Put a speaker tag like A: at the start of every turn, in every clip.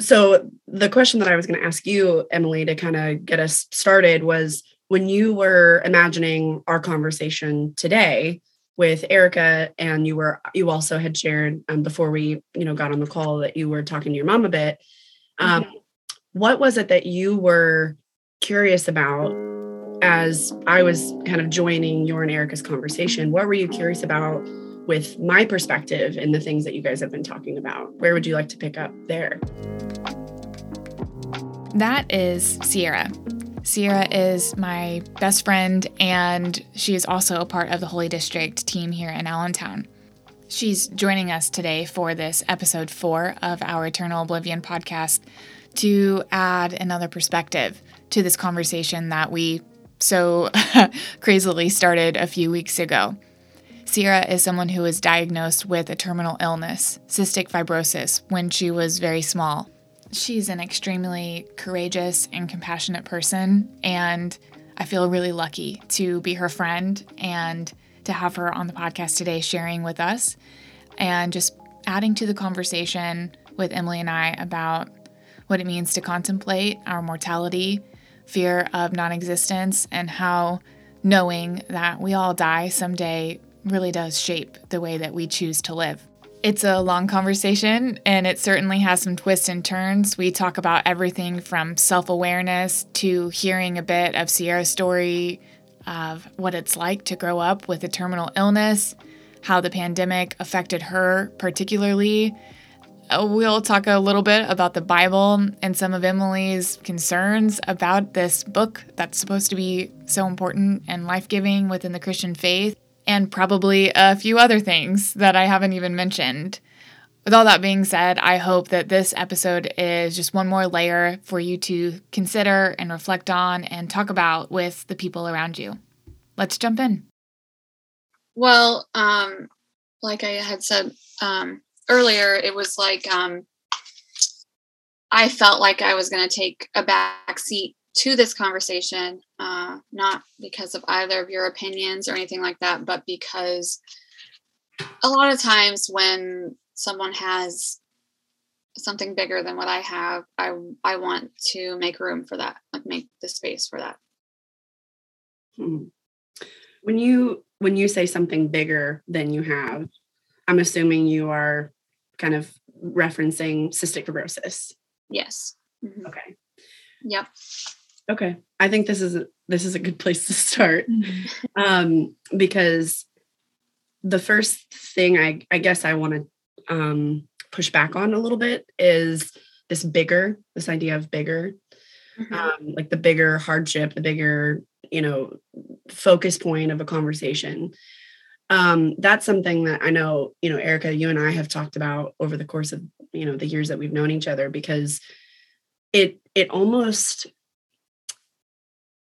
A: so the question that I was going to ask you, Emily, to kind of get us started was when you were imagining our conversation today with Erica, and you were you also had shared um, before we you know got on the call that you were talking to your mom a bit. Um, mm-hmm. What was it that you were curious about as I was kind of joining your and Erica's conversation? What were you curious about with my perspective and the things that you guys have been talking about? Where would you like to pick up there?
B: That is Sierra. Sierra is my best friend, and she is also a part of the Holy District team here in Allentown. She's joining us today for this episode four of our Eternal Oblivion podcast to add another perspective to this conversation that we so crazily started a few weeks ago. Sierra is someone who was diagnosed with a terminal illness, cystic fibrosis, when she was very small. She's an extremely courageous and compassionate person, and I feel really lucky to be her friend and to have her on the podcast today sharing with us and just adding to the conversation with Emily and I about what it means to contemplate our mortality, fear of non existence, and how knowing that we all die someday really does shape the way that we choose to live. It's a long conversation and it certainly has some twists and turns. We talk about everything from self awareness to hearing a bit of Sierra's story of what it's like to grow up with a terminal illness, how the pandemic affected her particularly, uh, we'll talk a little bit about the Bible and some of Emily's concerns about this book that's supposed to be so important and life giving within the Christian faith, and probably a few other things that I haven't even mentioned. With all that being said, I hope that this episode is just one more layer for you to consider and reflect on and talk about with the people around you. Let's jump in.
C: Well, um, like I had said, um, earlier, it was like um, I felt like I was going to take a back seat to this conversation, uh, not because of either of your opinions or anything like that, but because a lot of times when someone has something bigger than what I have, I I want to make room for that, like make the space for that.
A: Hmm. When you when you say something bigger than you have, I'm assuming you are kind of referencing cystic fibrosis.
C: Yes.
A: Mm-hmm. Okay.
C: Yep.
A: Okay. I think this is a, this is a good place to start mm-hmm. um, because the first thing I I guess I want to um, push back on a little bit is this bigger this idea of bigger mm-hmm. um, like the bigger hardship the bigger you know focus point of a conversation um, that's something that I know, you know, Erica, you and I have talked about over the course of, you know, the years that we've known each other because it it almost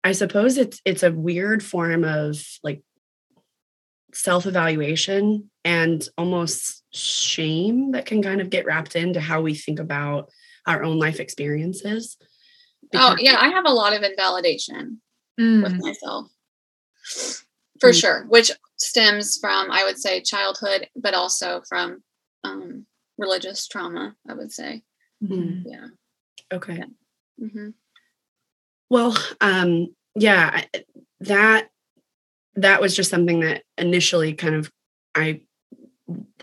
A: I suppose it's it's a weird form of like self-evaluation and almost shame that can kind of get wrapped into how we think about our own life experiences.
C: oh, yeah, I have a lot of invalidation mm. with myself. For mm. sure, which stems from i would say childhood but also from um, religious trauma i would say mm-hmm. yeah
A: okay yeah. Mm-hmm. Well um yeah that that was just something that initially kind of i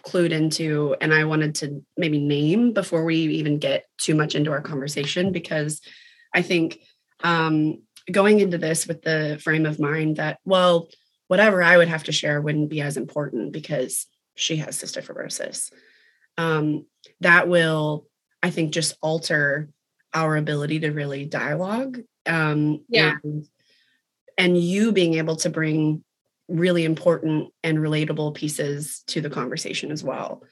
A: clued into and i wanted to maybe name before we even get too much into our conversation because i think um going into this with the frame of mind that well whatever I would have to share wouldn't be as important because she has cystic fibrosis. Um, that will, I think, just alter our ability to really dialogue. Um,
C: yeah.
A: And, and you being able to bring really important and relatable pieces to the conversation as well.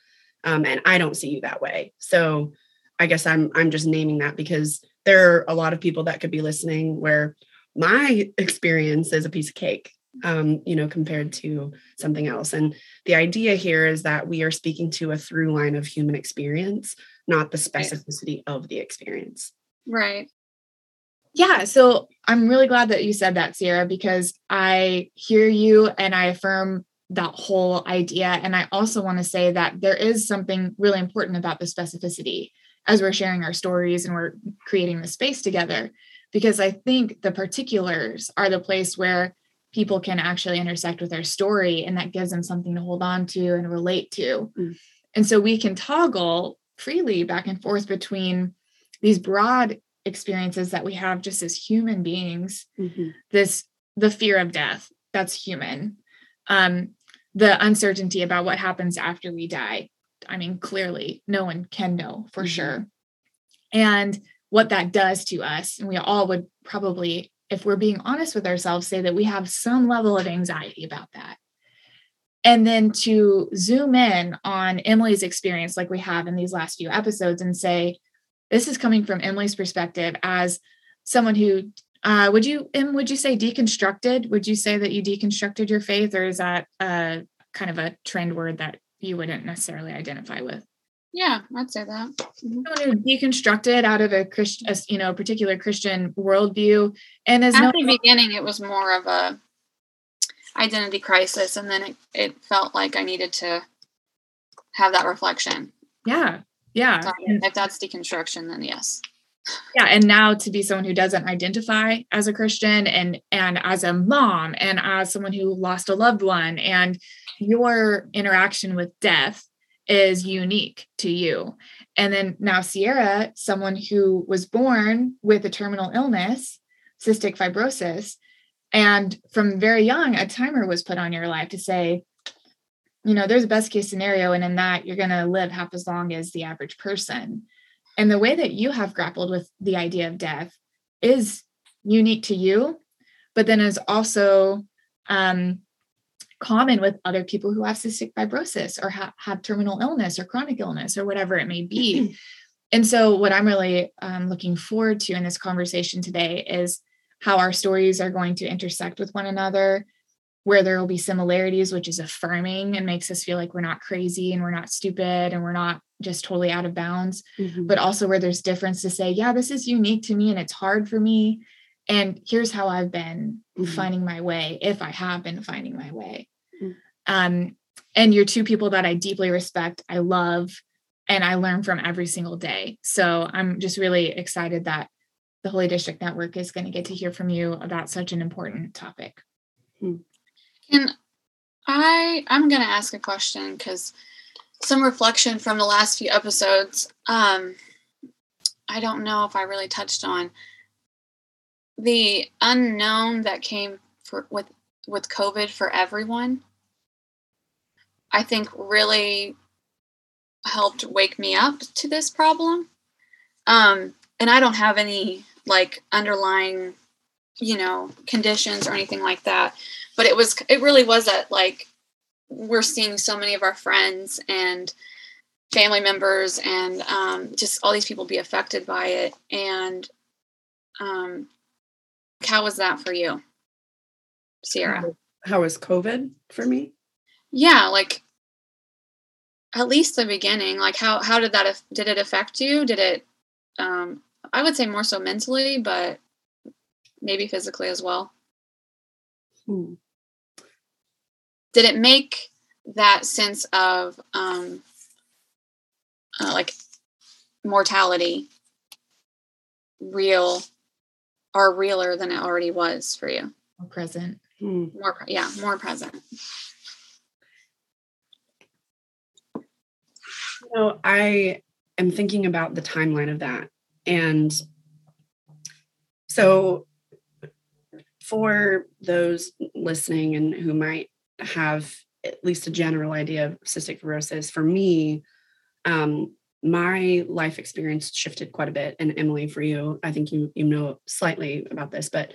A: Um, and I don't see you that way. So I guess I'm I'm just naming that because there are a lot of people that could be listening where my experience is a piece of cake um, you know, compared to something else. And the idea here is that we are speaking to a through line of human experience, not the specificity right. of the experience.
C: Right.
B: Yeah. So I'm really glad that you said that, Sierra, because I hear you and I affirm that whole idea. And I also want to say that there is something really important about the specificity as we're sharing our stories and we're creating the space together because i think the particulars are the place where people can actually intersect with their story and that gives them something to hold on to and relate to mm. and so we can toggle freely back and forth between these broad experiences that we have just as human beings mm-hmm. this the fear of death that's human um the uncertainty about what happens after we die i mean clearly no one can know for mm-hmm. sure and what that does to us and we all would probably if we're being honest with ourselves say that we have some level of anxiety about that and then to zoom in on emily's experience like we have in these last few episodes and say this is coming from Emily's perspective as someone who uh, would you Em, would you say deconstructed? Would you say that you deconstructed your faith, or is that uh, kind of a trend word that you wouldn't necessarily identify with?
C: Yeah, I'd say that.
B: Mm-hmm. Someone who deconstructed out of a Christian, you know, particular Christian worldview, and as
C: at no- the beginning, it was more of a identity crisis, and then it, it felt like I needed to have that reflection.
B: Yeah, yeah.
C: if that's deconstruction, then yes.
B: Yeah, and now to be someone who doesn't identify as a Christian and and as a mom and as someone who lost a loved one and your interaction with death is unique to you. And then now Sierra, someone who was born with a terminal illness, cystic fibrosis, and from very young, a timer was put on your life to say, you know, there's a best case scenario, and in that, you're going to live half as long as the average person. And the way that you have grappled with the idea of death is unique to you, but then is also um, common with other people who have cystic fibrosis or ha- have terminal illness or chronic illness or whatever it may be. and so, what I'm really um, looking forward to in this conversation today is how our stories are going to intersect with one another where there will be similarities, which is affirming and makes us feel like we're not crazy and we're not stupid and we're not just totally out of bounds, mm-hmm. but also where there's difference to say, yeah, this is unique to me and it's hard for me. And here's how I've been mm-hmm. finding my way, if I have been finding my way. Mm-hmm. Um, and you're two people that I deeply respect, I love, and I learn from every single day. So I'm just really excited that the Holy District Network is going to get to hear from you about such an important topic.
C: Hmm. Can I? I'm going to ask a question because some reflection from the last few episodes. Um, I don't know if I really touched on the unknown that came for with with COVID for everyone. I think really helped wake me up to this problem. Um, and I don't have any like underlying, you know, conditions or anything like that but it was it really was that like we're seeing so many of our friends and family members and um, just all these people be affected by it. And um, how was that for you sierra?
A: How was covid for me?
C: Yeah like at least the beginning like how how did that did it affect you? Did it um i would say more so mentally but maybe physically as well. Hmm did it make that sense of um, uh, like mortality real or realer than it already was for you?
B: More present.
C: Hmm. more yeah more present.
A: So i am thinking about the timeline of that and so for those listening and who might have at least a general idea of cystic fibrosis, for me, um, my life experience shifted quite a bit. And Emily, for you, I think you you know slightly about this, but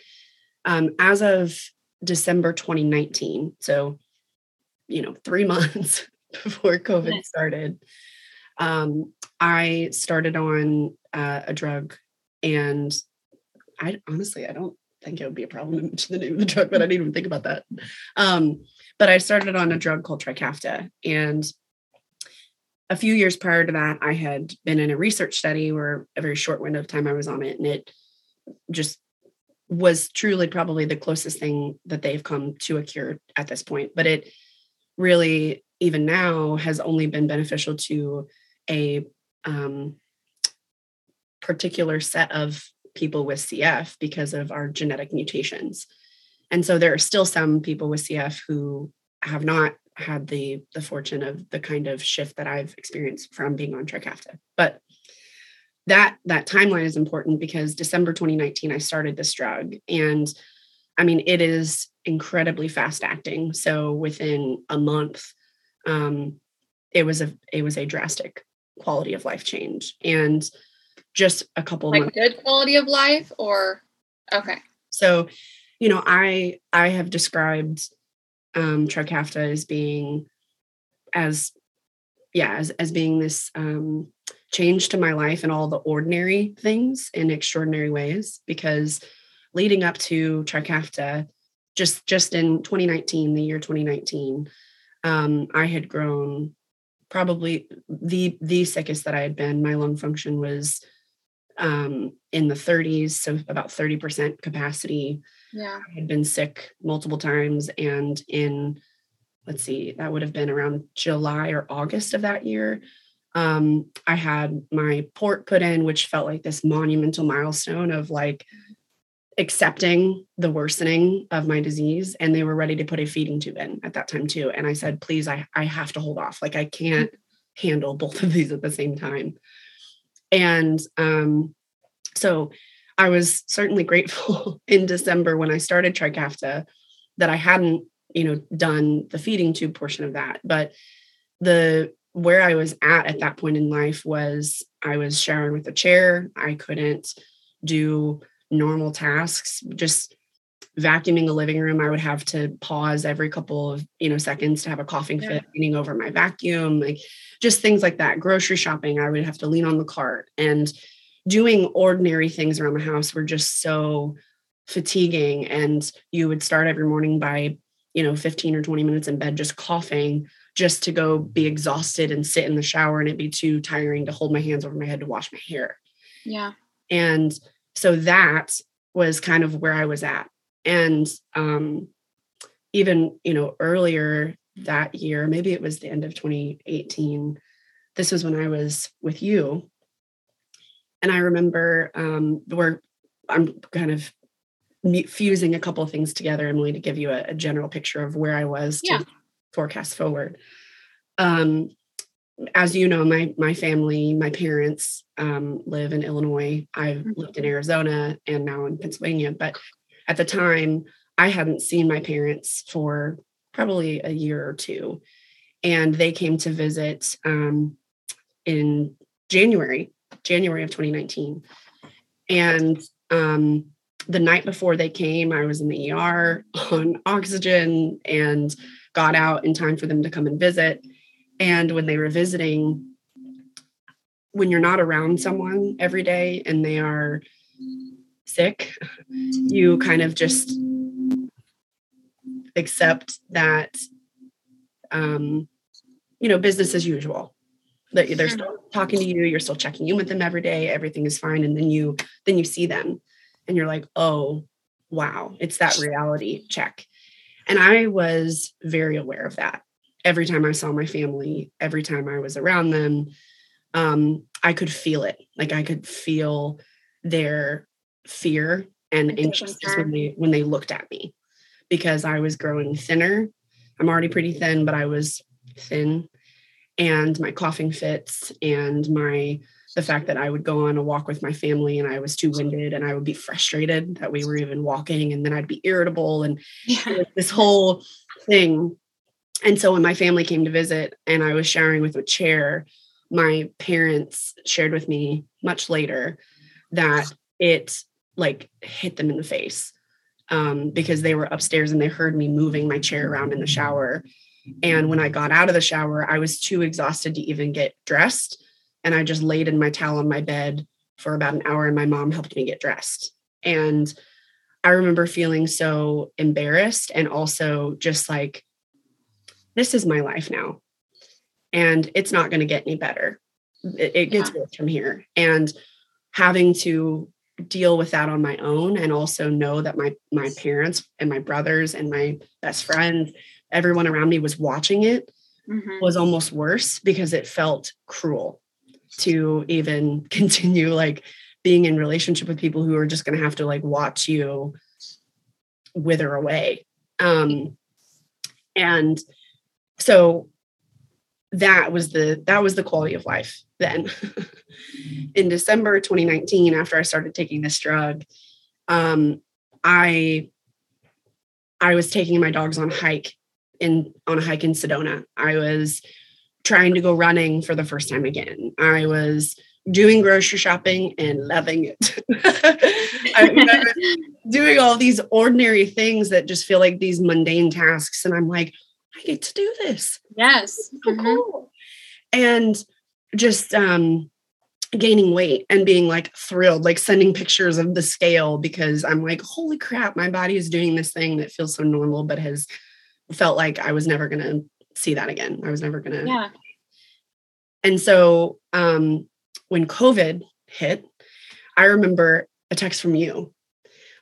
A: um, as of December 2019, so you know, three months before COVID started, um, I started on uh, a drug, and I honestly I don't think it would be a problem to the name of the drug, but I didn't even think about that. Um, but I started on a drug called Trikafta. And a few years prior to that, I had been in a research study where a very short window of time I was on it. And it just was truly probably the closest thing that they've come to a cure at this point. But it really, even now, has only been beneficial to a um, particular set of people with CF because of our genetic mutations. And so there are still some people with CF who have not had the the fortune of the kind of shift that I've experienced from being on Trikafta. But that that timeline is important because December 2019 I started this drug and I mean it is incredibly fast acting. So within a month um it was a it was a drastic quality of life change and just a couple
C: like
A: months.
C: good quality of life or okay.
A: So you know i i have described um trikafta as being as yeah as, as being this um change to my life and all the ordinary things in extraordinary ways because leading up to trikafta just just in 2019 the year 2019 um i had grown probably the the sickest that I had been. My lung function was um, in the 30s, so about 30% capacity.
C: yeah
A: I had been sick multiple times, and in let's see, that would have been around July or August of that year. Um, I had my port put in, which felt like this monumental milestone of like accepting the worsening of my disease and they were ready to put a feeding tube in at that time too. And i said please i i have to hold off. Like i can't handle both of these at the same time. And um so i was certainly grateful in december when i started trikafta that i hadn't you know done the feeding tube portion of that. But the where i was at at that point in life was i was showering with a chair. I couldn't do normal tasks just vacuuming a living room i would have to pause every couple of you know seconds to have a coughing
C: Yeah.
A: fit leaning over my vacuum like just things like that. Grocery shopping i would have to lean on the cart. And doing ordinary things around the house were just so fatiguing. And you would start every morning by you know 15 or 20 minutes in bed just coughing just to go be exhausted and sit in the shower and it'd be too tiring to hold my hands over my head to wash my hair.
C: Yeah.
A: And so that was kind of where I was at. And um, even, you know, earlier that year, maybe it was the end of 2018, this was when I was with you. And I remember um, we're, I'm kind of fusing a couple of things together, Emily, to give you a, a general picture of where I was to forecast forward. Um, as you know, my my family, my parents um, live in Illinois. I've
C: Mhm.
A: lived in Arizona and now in Pennsylvania. But at the time, I hadn't seen my parents for probably a year or two, and they came to visit um, in January, January of 2019, and um, the night before they came, I was in the ER on oxygen and got out in time for them to come and visit. And when they were visiting, when you're not around someone every day and they are sick, you kind of just accept that, um, you know, business as usual. That they're still talking to you, you're still checking in with them every day, everything is fine, and then you then you see them, and you're like, oh, wow, it's that reality check. And I was very aware of that every time I saw my family, every time I was around them, um, I could feel it. Like I could feel their fear and anxiousness when they when they looked at me because I was growing thinner. I'm already pretty thin, but I was thin. And my coughing fits and my the fact that I would go on a walk with my family and I was too winded and I would be frustrated that we were even walking and then I'd be irritable and
C: yeah
A: this whole thing. And so when my family came to visit and I was showering with a chair, my parents shared with me much later that it like hit them in the face um, because they were upstairs and they heard me moving my chair around in the shower. And when I got out of the shower, I was too exhausted to even get dressed. And I just laid in my towel on my bed for about an hour, and my mom helped me get dressed. And I remember feeling so embarrassed and also just like, this is my life now. And it's not going to get any better. It, it gets worse from here. And having to deal with that on my own and also know that my my parents and my brothers and my best friends everyone around me was watching it
C: Mhm.
A: was almost worse because it felt cruel to even continue like being in relationship with people who are just going to have to like watch you wither away um and so that was the that was the quality of life then. In december 2019 after i started taking this drug um i i was taking my dogs on a hike in on a hike in sedona. I was trying to go running for the first time again. I was doing grocery shopping and loving it. I, doing all these ordinary things that just feel like these mundane tasks and i'm like I get to do this.
C: Yes.
A: So mm-hmm. cool. And just um gaining weight and being like thrilled, like sending pictures of the scale because I'm like, holy crap, my body is doing this thing that feels so normal, but has felt like I was never gonna see that again. I was never gonna.
C: Yeah.
A: And so um when COVID hit, I remember a text from you.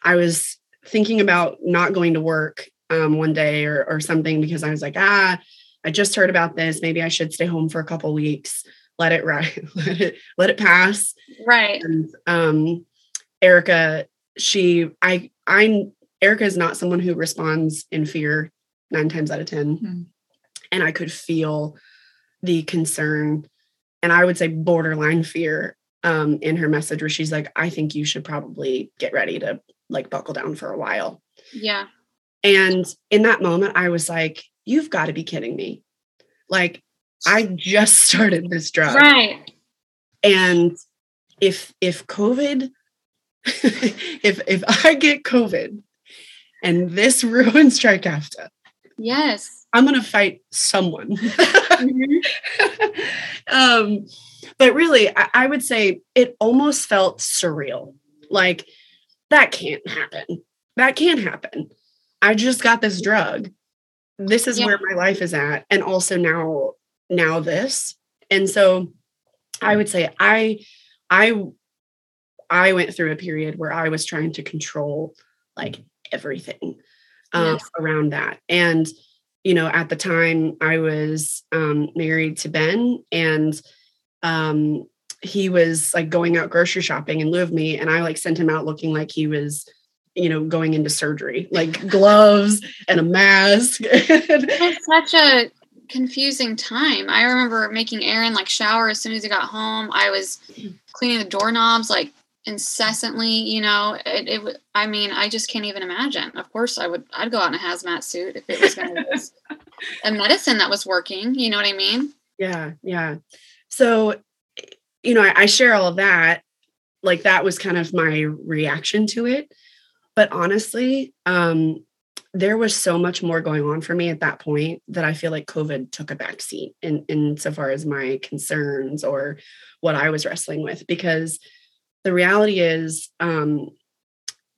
A: I was thinking about not going to work um, one day or, or something because I was like, ah, I just heard about this. Maybe I should stay home for a couple weeks, let it right, let it let it pass.
C: Right.
A: And um, Erica, she, I, I'm Erica is not someone who responds in fear nine times out of 10 mm-hmm. and I could feel the concern, and I would say borderline fear um, in her message, where she's like, "I think you should probably get ready to like buckle down for a while."
C: Yeah.
A: And in that moment, I was like, you've got to be kidding me. Like, I just started this drug.
C: Right.
A: And if if COVID, if if I get COVID and this ruins Trikafta,
C: yes.
A: I'm gonna fight someone. mm-hmm. um, but really, I, I would say it almost felt surreal. Like that can't happen. That can't happen. I just got this drug. This is yeah. where my life is at. And also now, now this. And so I would say I, I, I went through a period where I was trying to control like everything uh, yes. around that. And, you know, at the time I was um, married to Ben and um, he was like going out grocery shopping in lieu of me. And I like sent him out looking like he was you know, going into surgery, like gloves and a mask.
C: it's such a confusing time. I remember making Aaron like shower as soon as he got home. I was cleaning the doorknobs like incessantly, you know, it, it I mean, I just can't even imagine. Of course I would, I'd go out in a hazmat suit if it was going to be a medicine that was working. You know what I mean?
A: Yeah. Yeah. So, you know, I, I share all of that. Like that was kind of my reaction to it but honestly, um, there was so much more going on for me at that point that I feel like COVID took a backseat in, in so far as my concerns or what I was wrestling with. Because the reality is, um,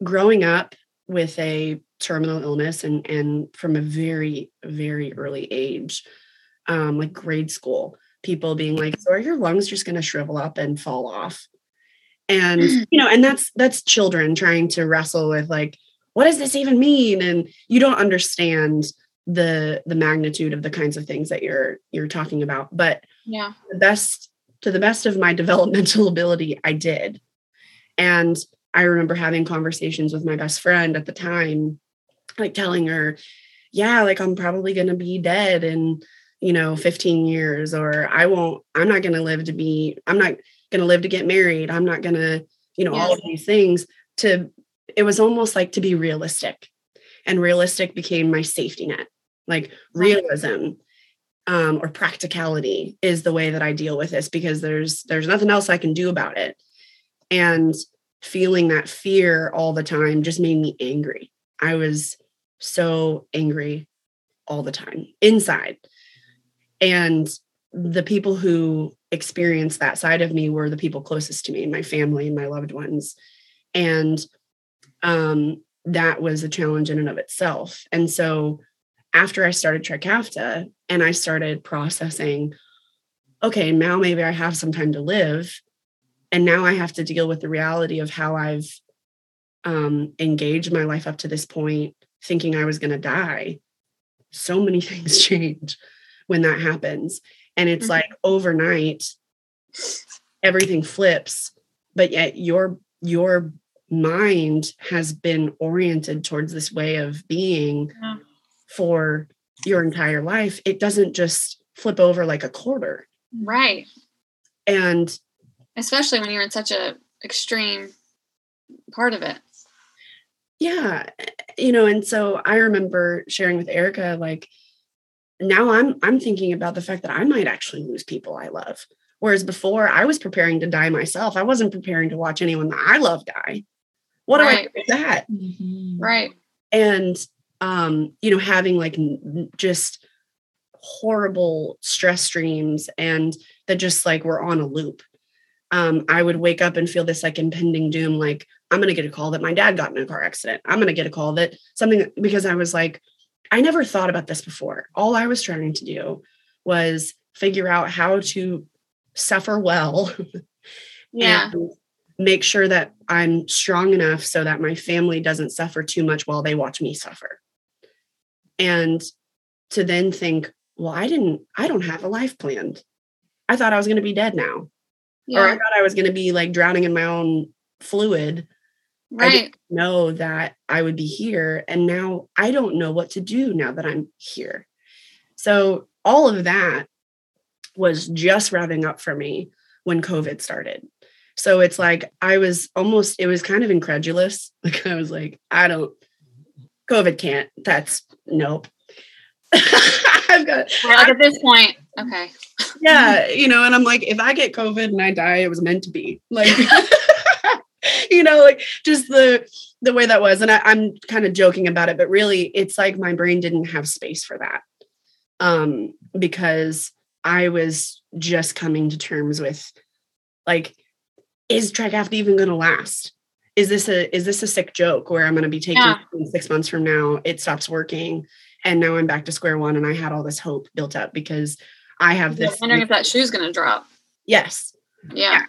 A: growing up with a terminal illness and, and from a very, very early age, um, like grade school, people being like, So are your lungs just going to shrivel up and fall off? And mm. you know and that's that's children trying to wrestle with like what does this even mean? And you don't understand the the magnitude of the kinds of things that you're you're talking about. But
C: yeah.
A: the best to the best of my developmental ability i did. And i remember having conversations with my best friend at the time like telling her yeah like i'm probably going to be dead in you know 15 years or i won't i'm not going to live to be i'm not going to live to get married. I'm not going to, you know, yes. all of these things to, it was almost like to be realistic. And realistic became my safety net. Like realism um, or practicality is the way that I deal with this because there's there's nothing else I can do about it. And feeling that fear all the time just made me angry. I was so angry all the time inside. And the people who experienced that side of me were the people closest to me, my family and my loved ones. And um, that was a challenge in and of itself. And so after I started Trikafta and I started processing, okay, now maybe I have some time to live. And now I have to deal with the reality of how I've um, engaged my life up to this point, thinking I was going to die. So many things change when that happens and it's mm-hmm. like overnight everything flips but yet your your mind has been oriented towards this way of being
C: Yeah.
A: for your entire life it doesn't just flip over like a quarter
C: Right.
A: and
C: Especially when you're in such a extreme part of it.
A: yeah you know and so i remember sharing with erica like now i'm i'm thinking about the fact that i might actually lose people i love. Whereas before i was preparing to die myself. I wasn't preparing to watch anyone that i love die. What do i do with that?
C: Right.
A: and um you know having like n- n- just horrible stress streams and that just like were on a loop. Um i would wake up and feel this like impending doom like i'm going to get a call that my dad got in a car accident. I'm going to get a call that something because i was like i never thought about this before all i was trying to do was figure out how to suffer well
C: Yeah.
A: and make sure that I'm strong enough so that my family doesn't suffer too much while they watch me suffer. And to then think, well, I didn't, I don't have a life planned. I thought I was going to be dead now, or I thought I was going to be like drowning in my own fluid. I
C: Right.
A: didn't know that I would be here. And now I don't know what to do now that I'm here. So all of that was just revving up for me when COVID started. So it's like I was almost, it was kind of incredulous. Like I was like, I don't, COVID can't. That's nope. I've got,
C: We're like at this point. Okay.
A: yeah, you know, and I'm like, if I get COVID and I die, it was meant to be. Like, you know, like just the the way that was. And I, I'm kind of joking about it, but really it's like my brain didn't have space for that. Um, because I was just coming to terms with like, is Trikafta even gonna last? Is this a is this a sick joke where I'm gonna be taking
C: Yeah.
A: six months from now, it stops working, and now I'm back to square one and I had all this hope built up because I have this I'm
C: wondering if that shoe's gonna drop.
A: yes
C: Yeah.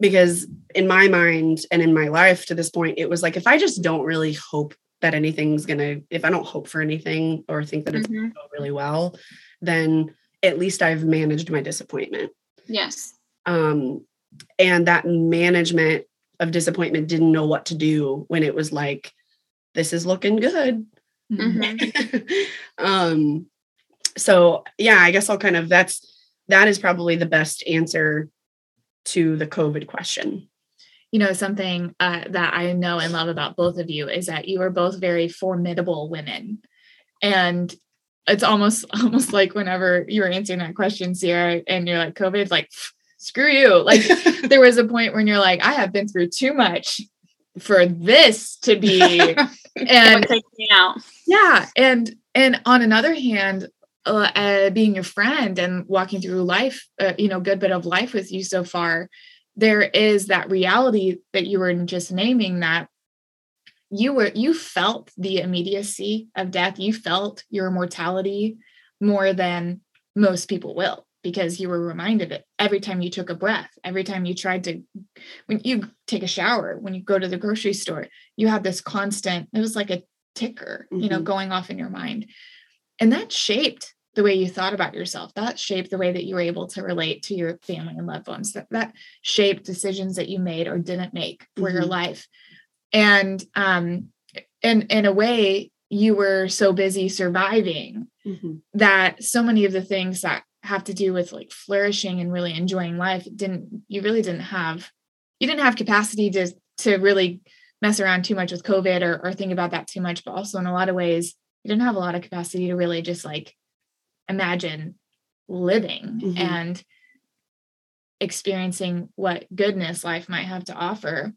A: Because in my mind and in my life to this point it was like if i just don't really hope that anything's gonna if i don't hope for anything or think that it's
C: Mhm.
A: gonna go really well then at least i've managed my disappointment
C: Yes.
A: um and that management of disappointment didn't know what to do when it was like this is looking good
C: Mhm.
A: um so yeah i guess i'll kind of that's that is probably the best answer to the covid question.
B: You know something uh, that i know and love about both of you is that you are both very formidable women. And it's almost almost like whenever you were answering that question sierra and you're like covid like screw you. Like there was a point when you're like i have been through too much for this to be and
C: would take me out.
B: yeah and and on another hand uh, uh, being your friend and walking through life uh, you know good bit of life with you so far there is that reality that you were just naming that you were you felt the immediacy of death you felt your mortality more than most people will because you were reminded it every time you took a breath every time you tried to when you take a shower when you go to the grocery store you had this constant it was like a ticker you know
A: Mhm.
B: going off in your mind and that shaped the way you thought about yourself that shaped the way that you were able to relate to your family and loved ones that, that shaped decisions that you made or didn't make for your
A: Mhm.
B: life and um and in a way you were so busy surviving
A: Mhm.
B: that so many of the things that have to do with like flourishing and really enjoying life didn't you really didn't have you didn't have capacity to to really mess around too much with covid or, or think about that too much but also in a lot of ways you didn't have a lot of capacity to really just like imagine living
A: Mhm.
B: and experiencing what goodness life might have to offer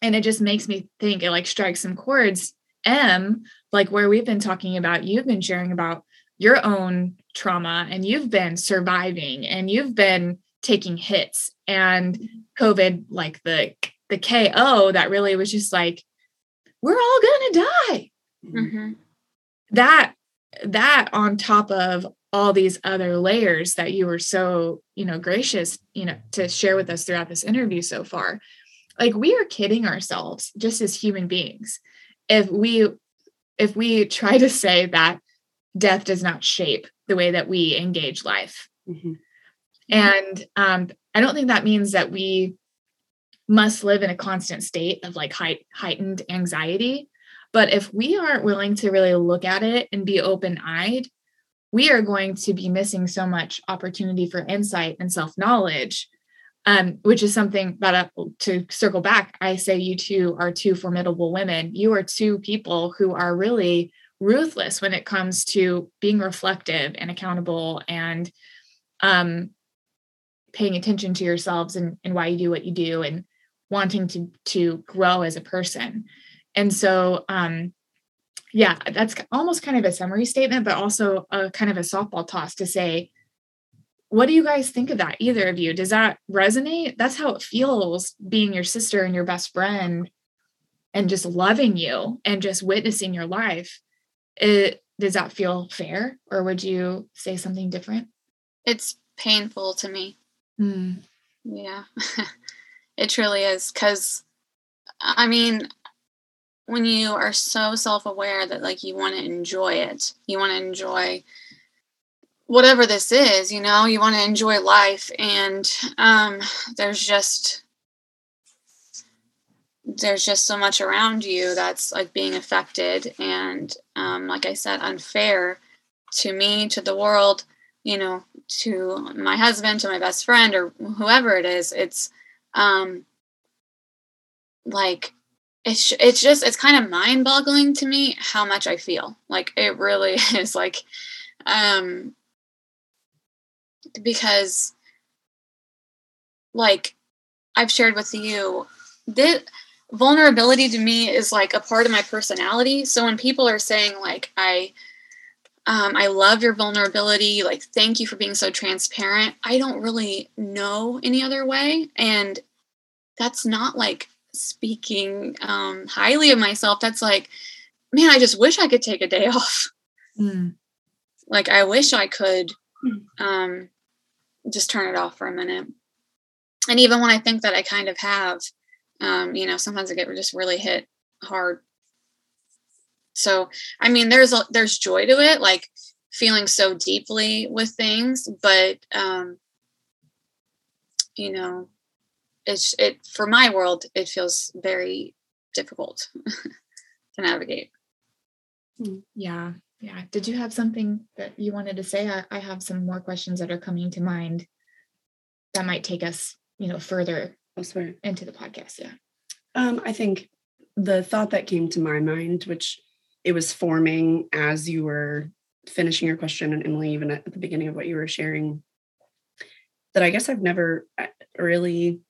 B: and it just makes me think it like strikes some chords m like where we've been talking about you've been sharing about your own trauma and you've been surviving and you've been taking hits and covid like the the ko that really was just like we're all gonna die
C: Mhm.
B: that that on top of all these other layers that you were so you know gracious you know to share with us throughout this interview so far like we are kidding ourselves just as human beings if we if we try to say that death does not shape the way that we engage life
A: Mhm.
B: and um, i don't think that means that we must live in a constant state of like height, heightened anxiety. But if we aren't willing to really look at it and be open eyed, we are going to be missing so much opportunity for insight and self knowledge, um, which is something that uh, to circle back, I say you two are two formidable women. You are two people who are really ruthless when it comes to being reflective and accountable and um, paying attention to yourselves and, and why you do what you do and wanting to to grow as a person. And so um, yeah, that's almost kind of a summary statement, but also a kind of a softball toss to say, what do you guys think of that? Either of you? Does that resonate? That's how it feels being your sister and your best friend and just loving you and just witnessing your life. It, does that feel fair or would you say something different?
C: It's painful to me.
B: Mm.
C: Yeah, it truly is. Because, I mean, when you are so self-aware that like you want to enjoy it you want to enjoy whatever this is you know you want to enjoy life and um there's just there's just so much around you that's like being affected and um like i said unfair to me to the world you know to my husband to my best friend or whoever it is. It's um like it's it's just it's kind of mind boggling to me how much I feel. Like it really is like um because like I've shared with you that vulnerability to me is like a part of my personality. So when people are saying like I um, I love your vulnerability. Like, thank you for being so transparent. I don't really know any other way. And that's not like speaking um, highly of myself, that's like, man, I just wish I could take a day off.
B: Mm.
C: Like, I wish I could hmm. um, just turn it off for a minute. And even when I think that I kind of have, um, you know, sometimes I get just really hit hard. So, I mean, there's a, there's joy to it, like feeling so deeply with things, but um, you know, it's it for my world it feels very difficult to navigate.
B: Hmm. yeah yeah. Did you have something that you wanted to say? I, I have some more questions that are coming to mind that might take us you know further
A: elsewhere
B: into the podcast yeah.
A: Um i think the thought that came to my mind which it was forming as you were finishing your question and emily even at the beginning of what you were sharing that i guess i've never uh, really put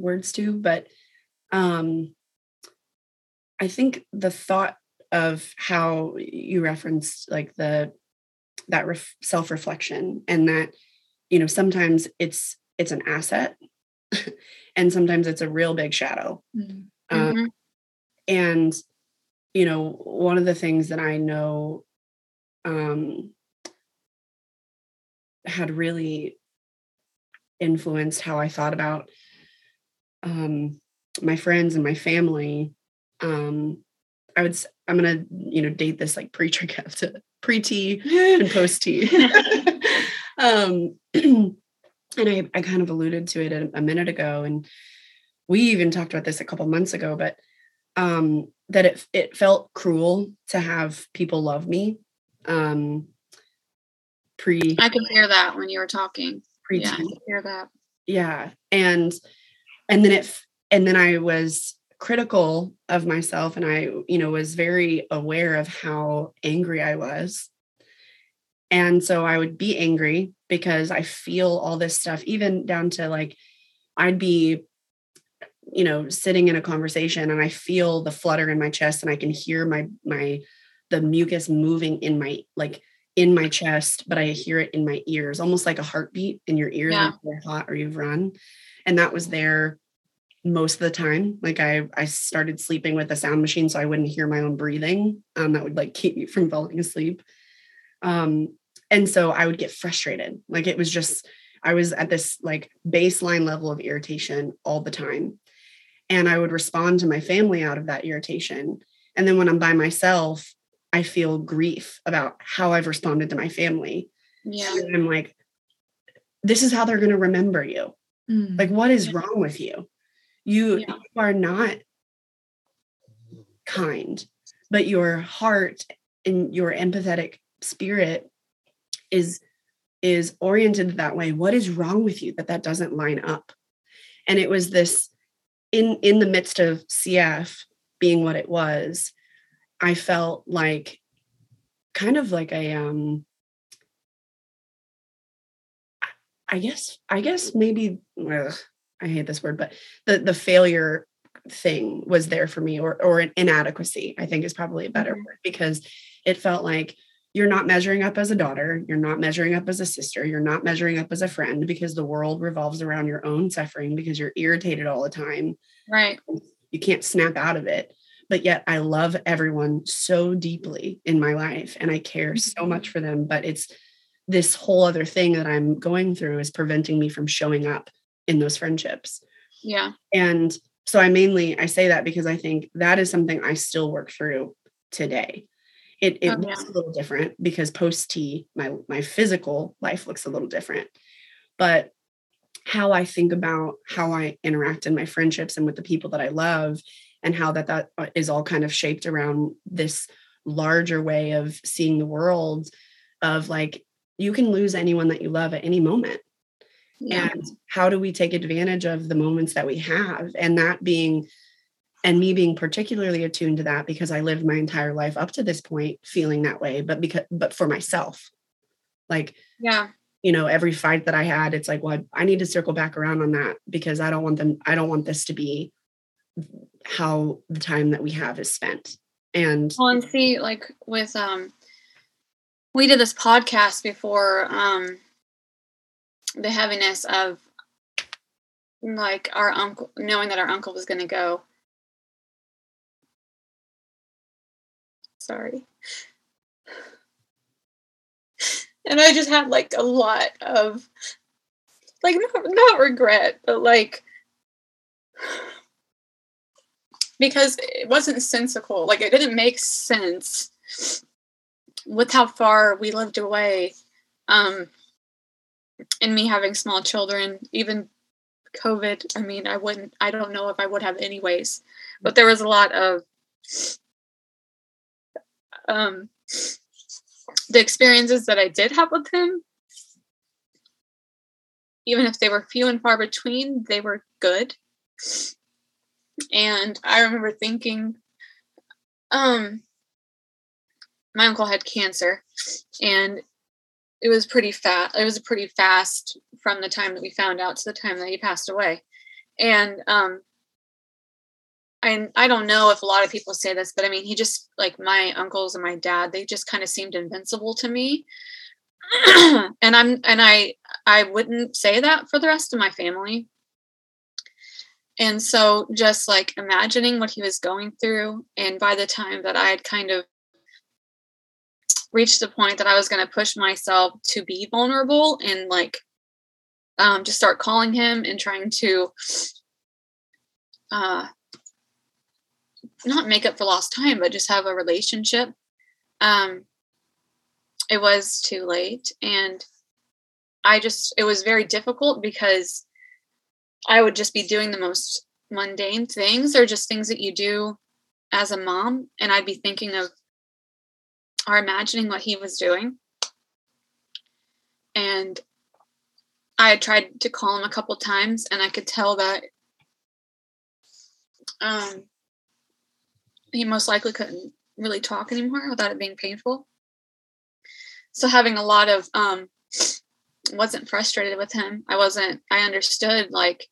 A: words to, but um, I think the thought of how you referenced like the that ref- self-reflection and that you know sometimes it's it's an asset and sometimes it's a real big shadow mm-hmm. Um, and you know one of the things that i know um had really influenced how i thought about um, my friends and my family, um, I would I'm gonna you know date this like pre trigger to pre T and post T. um, and I I kind of alluded to it a, a, minute ago, and we even talked about this a couple months ago, but um, that it it felt cruel to have people love me. Um, pre
C: I could hear that when you were talking. Pre yeah, I could hear that.
A: Yeah, and and then it and then i was critical of myself and i you know was very aware of how angry i was and so i would be angry because i feel all this stuff even down to like i'd be you know sitting in a conversation and i feel the flutter in my chest and i can hear my my the mucus moving in my like in my chest but i hear it in my ears almost like a heartbeat in your ears yeah. when you're hot or you've run and that was there most of the time. Like i i started sleeping with a sound machine so i wouldn't hear my own breathing. Um that would like keep me from falling asleep. Um and so i would get frustrated. Like it was just i was at this like baseline level of irritation all the time. And i would respond to my family out of that irritation. And then when i'm by myself i feel grief about how i've responded to my family.
C: Yeah.
A: And i'm like this is how they're going to remember you. Mm. Like, what is wrong with you? You, yeah. you are not kind, but your heart and your empathetic spirit is is oriented that way what is wrong with you that that doesn't line up and it was this in in the midst of cf being what it was i felt like kind of like a um i guess i guess maybe ugh, i hate this word but the the failure thing was there for me or or an inadequacy i think is probably a better mm-hmm. word because it felt like you're not measuring up as a daughter you're not measuring up as a sister you're not measuring up as a friend because the world revolves around your own suffering because you're irritated all the time
C: right
A: you can't snap out of it but yet i love everyone so deeply in my life and i care so much mm-hmm. for them but it's this whole other thing that i'm going through is preventing me from showing up in those friendships.
C: Yeah.
A: And so i mainly i say that because i think that is something i still work through today. It, it oh, looks a little different because post T, my my physical life looks a little different. But how I think about how I interact in my friendships and with the people that I love, and how that that uh, all kind of shaped around this larger way of seeing the world of like you can lose anyone that you love at any moment yeah. and how do we take advantage of the moments that we have and that being and me being particularly attuned to that because I lived my entire life up to this point feeling that way, but because but for myself. Like
C: yeah,
A: you know, every fight that I had, it's like, well, I need to circle back around on that because I don't want them, I don't want this to be how the time that we have is spent. And
C: well, and see, like with um we did this podcast before um the heaviness of like our uncle knowing that our uncle was going to go sorry. And I just had like a lot of like not, not regret, but like because it wasn't sensical. Like it didn't make sense with how far we lived away. Um and me having small children, even COVID, I mean, I wouldn't, I don't know if I would have anyways, but there was a lot of um, the experiences that I did have with him, even if they were few and far between, they were good. And I remember thinking, um, my uncle had cancer, and it was pretty fast. It was pretty fast from the time that we found out to the time that he passed away. And um, I I don't know if a lot of people say this, but I mean, he just like my uncles and my dad, they just kind of seemed invincible to me. and I'm and I I wouldn't say that for the rest of my family. And so just like imagining what he was going through and by the time that I had kind of reached the point that I was going to push myself to be vulnerable and like um, just start calling him and trying to uh, not make up for lost time, but just have a relationship. Um, it was too late. And I just, it was very difficult because I would just be doing the most mundane things or just things that you do as a mom. And I'd be thinking of or imagining what he was doing. And I tried to call him a couple times and I could tell that um, he most likely couldn't really talk anymore without it being painful. So having a lot of um wasn't frustrated with him. I wasn't I understood like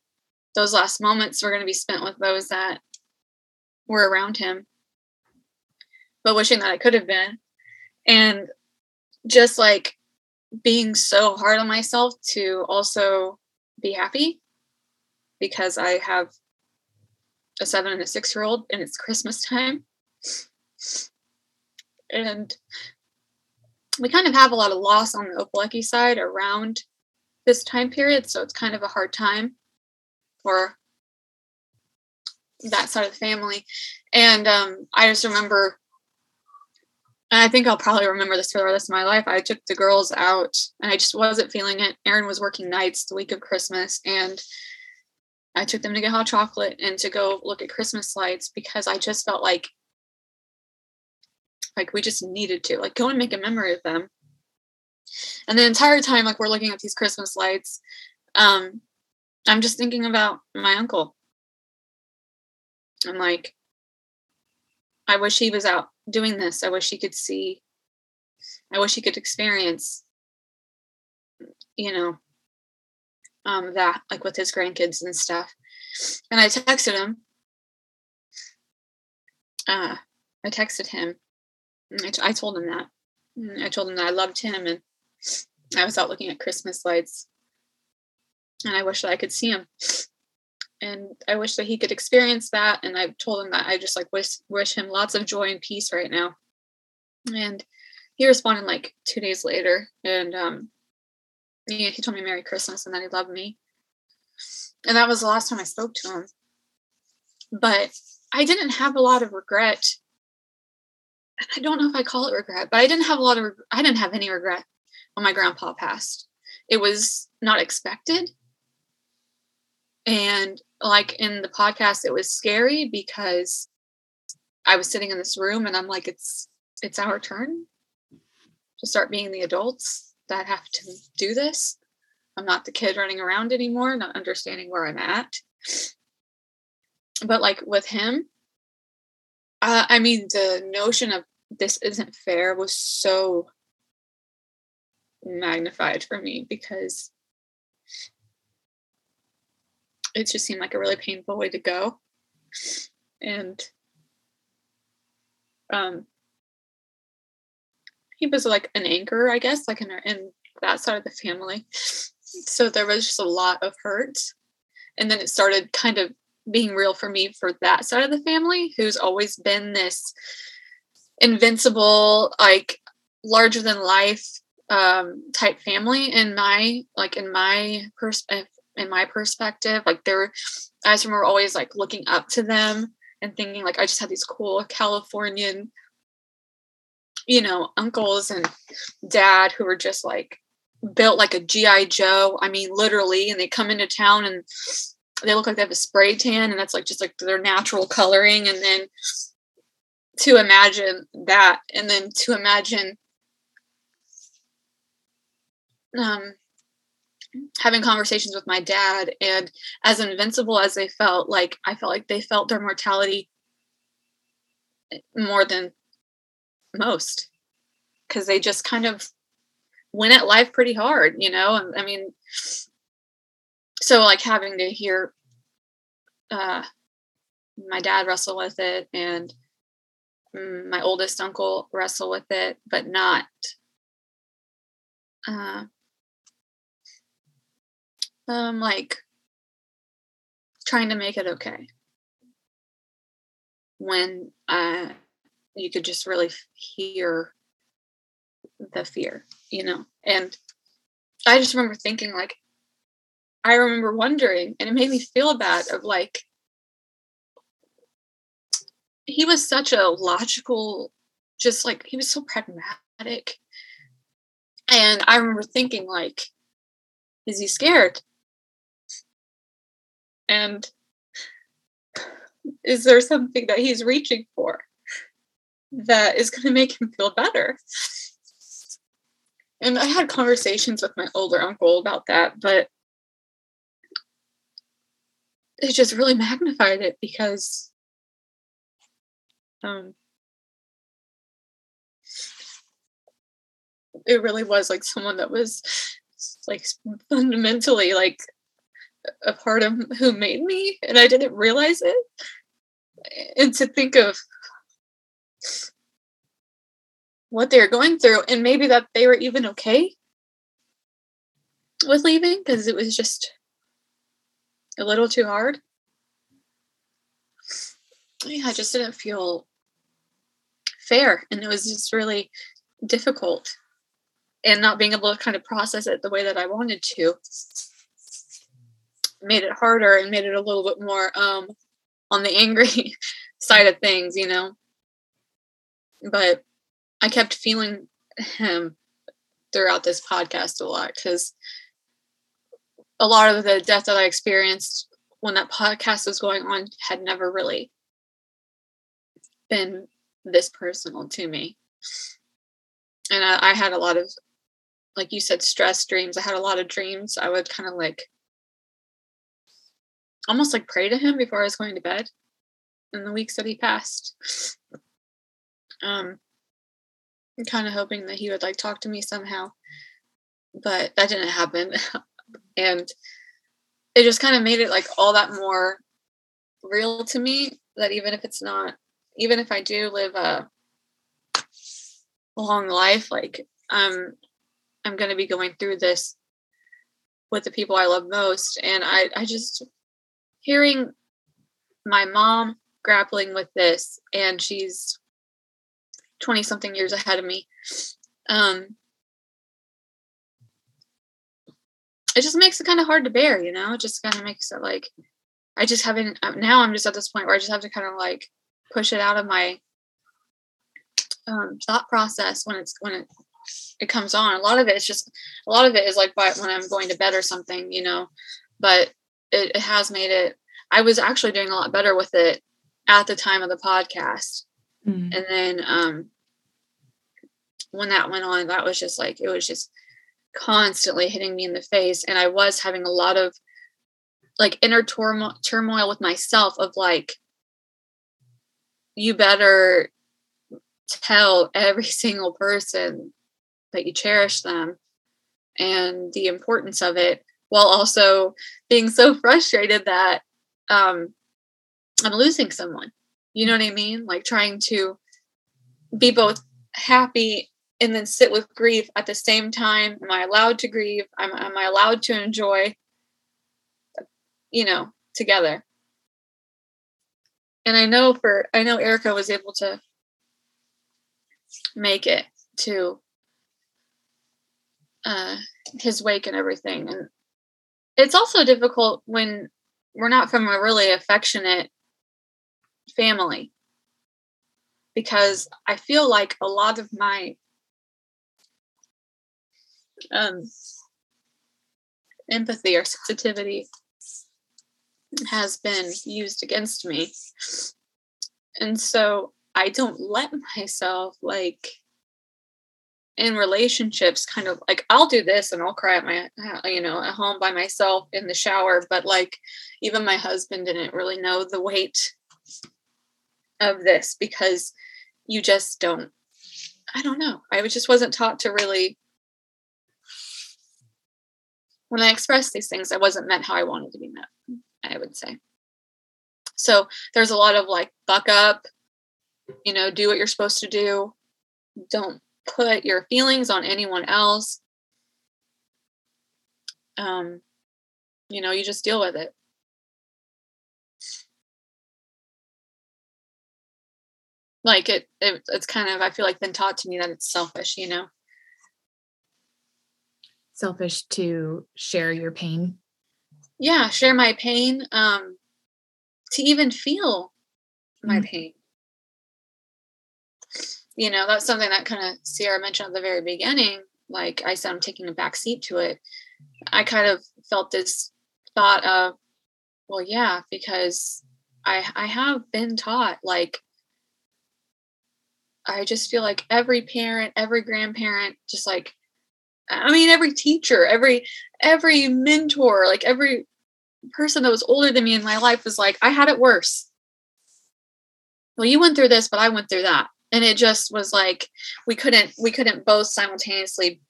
C: those last moments were going to be spent with those that were around him. But wishing that I could have been and just like being so hard on myself to also be happy because I have a seven and a six year old, and it's Christmas time. And we kind of have a lot of loss on the Opeleki side around this time period, so it's kind of a hard time for that side of the family. And um, I just remember, and I think I'll probably remember this for the rest of my life. I took the girls out, and I just wasn't feeling it. Aaron was working nights the week of Christmas, and I took them to get hot chocolate and to go look at Christmas lights because I just felt like like we just needed to like go and make a memory of them. And the entire time like we're looking at these Christmas lights, um, I'm just thinking about my uncle. I'm like, I wish he was out doing this. I wish he could see. I wish he could experience, you know, um, that like with his grandkids and stuff. And I texted him. Uh, I texted him. I, t- I told him that. I told him that I loved him and I was out looking at Christmas lights. And I wish that I could see him. And I wish that he could experience that. And I told him that I just like wish wish him lots of joy and peace right now. And he responded like two days later. And um he, he told me Merry Christmas and that he loved me. And that was the last time I spoke to him. But I didn't have a lot of regret. And I don't know if I call it regret, but I didn't have a lot of I didn't have any regret when my grandpa passed. It was not expected. And like in the podcast, it was scary because I was sitting in this room and I'm like, it's it's our turn to start being the adults that have to do this. I'm not the kid running around anymore, not understanding where I'm at. But like with him, uh, I mean, the notion of this isn't fair was so magnified for me because it just seemed like a really painful way to go. And um, he was like an anchor, I guess, like in, in that side of the family. So there was just a lot of hurt. And then it started kind of being real for me for that side of the family, who's always been this invincible, like larger than life um, type family. In my like in my perspective, in my perspective, like they're, I just remember always like looking up to them and thinking like I just had these cool Californian you know, uncles and dad who were just like built like a GI Joe. I mean, literally, and they come into town and they look like they have a spray tan, and that's like just like their natural coloring. And then to imagine that, and then to imagine um, having conversations with my dad, and as invincible as they felt, like I felt like they felt their mortality more than most because they just kind of went at life pretty hard, you know? I mean, so like having to hear uh, my dad wrestle with it and my oldest uncle wrestle with it, but not uh, um, like trying to make it okay when uh, you could just really hear the fear, you know. And I just remember thinking like I remember wondering and it made me feel bad of like he was such a logical just like he was so pragmatic. And I remember thinking like is he scared? And is there something that he's reaching for? that is going to make him feel better. And I had conversations with my older uncle about that, but it just really magnified it because um, it really was like someone that was like fundamentally like a part of who made me and I didn't realize it. And to think of what they're going through and maybe that they were even okay with leaving because it was just a little too hard. Yeah, I just didn't feel fair and it was just really difficult and not being able to kind of process it the way that I wanted to made it harder and made it a little bit more um on the angry side of things, you know but I kept feeling him throughout this podcast a lot because a lot of the death that I experienced when that podcast was going on had never really been this personal to me. And I, I had a lot of, like you said, stress dreams. I had a lot of dreams. I would kind of like almost like pray to him before I was going to bed in the weeks that he passed. Um, kind of hoping that he would like talk to me somehow, but that didn't happen. and it just kind of made it like all that more real to me that even if it's not, even if I do live a long life, like um, I'm going to be going through this with the people I love most. And I, I just hearing my mom grappling with this and she's 20 something years ahead of me um it just makes it kind of hard to bear you know? It just kind of makes it like i just haven't uh, now i'm just at this point where i just have to kind of like push it out of my um, thought process when it's when it it comes on. A lot of it is just a lot of it is like by, when i'm going to bed or something you know? But it, it has made it i was actually doing a lot better with it at the time of the podcast mm. and then um when that went on that was just like it was just constantly hitting me in the face and i was having a lot of like inner turmoil, turmoil with myself of like you better tell every single person that you cherish them and the importance of it while also being so frustrated that um, I'm losing someone. You know what I mean? Like trying to be both happy and then sit with grief at the same time. Am I allowed to grieve? Am, am I allowed to enjoy, you know, together? And I know for, I know Erica was able to make it to uh, his wake and everything. And it's also difficult when we're not from a really affectionate family because I feel like a lot of my um, empathy or sensitivity has been used against me. And so I don't let myself like in relationships kind of like I'll do this and I'll cry at my uh, you know at home by myself in the shower but like even my husband didn't really know the weight of this because you just don't I don't know. I just wasn't taught to really when I expressed these things I wasn't meant how I wanted to be met I would say. So there's a lot of like buck up you know do what you're supposed to do. Don't put your feelings on anyone else. Um, you know, you just deal with it. Like it, it, it's kind of I feel like been taught to me that it's selfish, you know.
B: Selfish to share your pain.
C: Yeah, share my pain. Um, to even feel my mm-hmm. pain you know that's something that kind of sierra mentioned at the very beginning like i said i'm taking a back seat to it. I kind of felt this thought of well yeah because i i have been taught like i just feel like every parent every grandparent just like i mean every teacher every every mentor like every person that was older than me in my life was like i had it worse. Well you went through this but i went through that and it just was like we couldn't we couldn't both simultaneously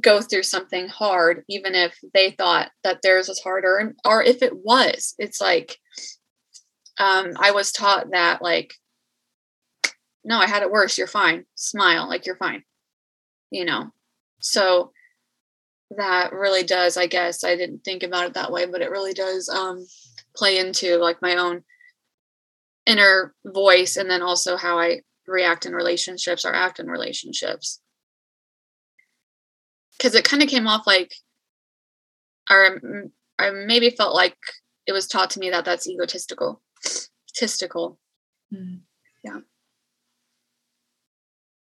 C: go through something hard even if they thought that theirs was harder or if it was. It's like um i was taught that like no i had it worse. You're fine. Smile. Like you're fine. You know? So that really does i guess i didn't think about it that way but it really does um play into like my own inner voice and then also how I react in relationships or act in relationships. Because it kind of came off like, or I maybe felt like it was taught to me that that's egotistical. Egotistical. Mm. Yeah.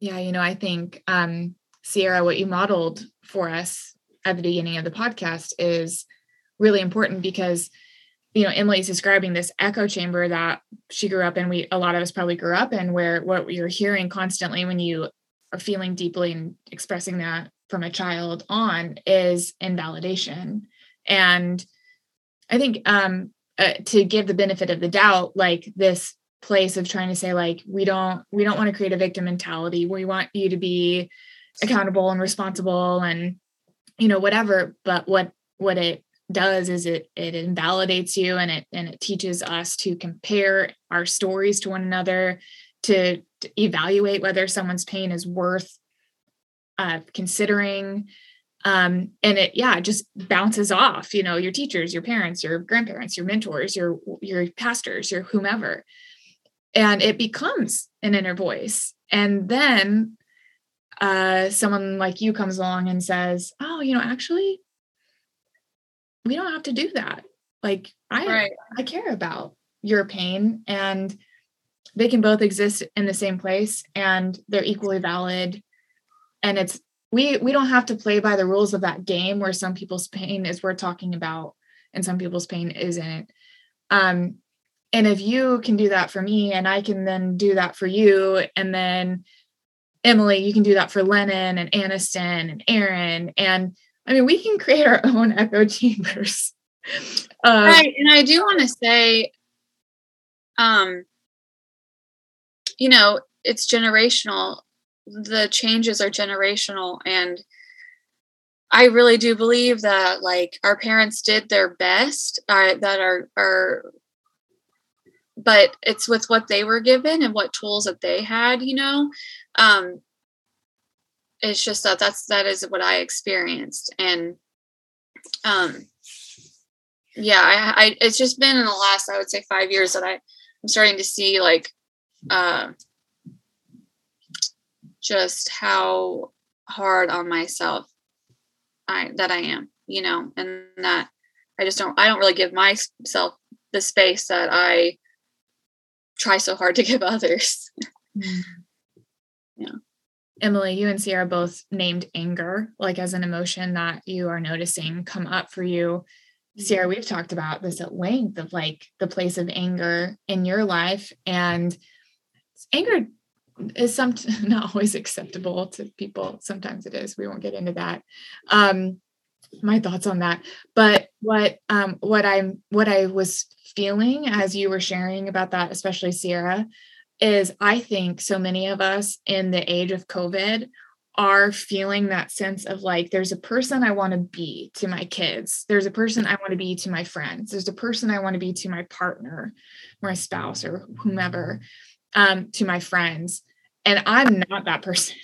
B: Yeah, you know, I think um Sierra, what you modeled for us at the beginning of the podcast is really important because you know emily's describing this echo chamber that she grew up in we a lot of us probably grew up in where what you're hearing constantly when you are feeling deeply and expressing that from a child on is invalidation. And i think um uh, to give the benefit of the doubt like this place of trying to say like we don't we don't want to create a victim mentality. We want you to be accountable and responsible and you know whatever but what what it does is it it invalidates you and it and it teaches us to compare our stories to one another to, to evaluate whether someone's pain is worth uh, considering. Um, and it yeah it just bounces off you know your teachers your parents your grandparents your mentors your your pastors your whomever. And it becomes an inner voice. And then uh, someone like you comes along and says oh you know actually we don't have to do that. Like i right. i care about your pain and they can both exist in the same place and they're equally valid. And it's we we don't have to play by the rules of that game where some people's pain is worth talking about and some people's pain isn't. Um and if you can do that for me and i can then do that for you and then emily you can do that for lennon and aniston and aaron and I mean, we can create our own echo chambers.
C: Um, right. And I do want to say, um, you know, it's generational. The changes are generational. And I really do believe that like our parents did their best, uh, that are, are, but it's with what they were given and what tools that they had, you know. Um, it's just that that's that is what I experienced, and um, yeah, I, I it's just been in the last I would say five years that I I'm starting to see like uh, just how hard on myself I that I am, you know, and that I just don't I don't really give myself the space that I try so hard to give others. Mm.
B: yeah. Emily, you and Sierra both named anger, like as an emotion that you are noticing come up for you. Sierra, we've talked about this at length of like the place of anger in your life. And anger is some not always acceptable to people. Sometimes it is. We won't get into that. Um, my thoughts on that. But what um what I'm what I was feeling as you were sharing about that, especially Sierra, is I think so many of us in the age of COVID are feeling that sense of like, there's a person I want to be to my kids. There's a person I want to be to my friends. There's a person I want to be to my partner, my spouse, or whomever, um, to my friends. And I'm not that person.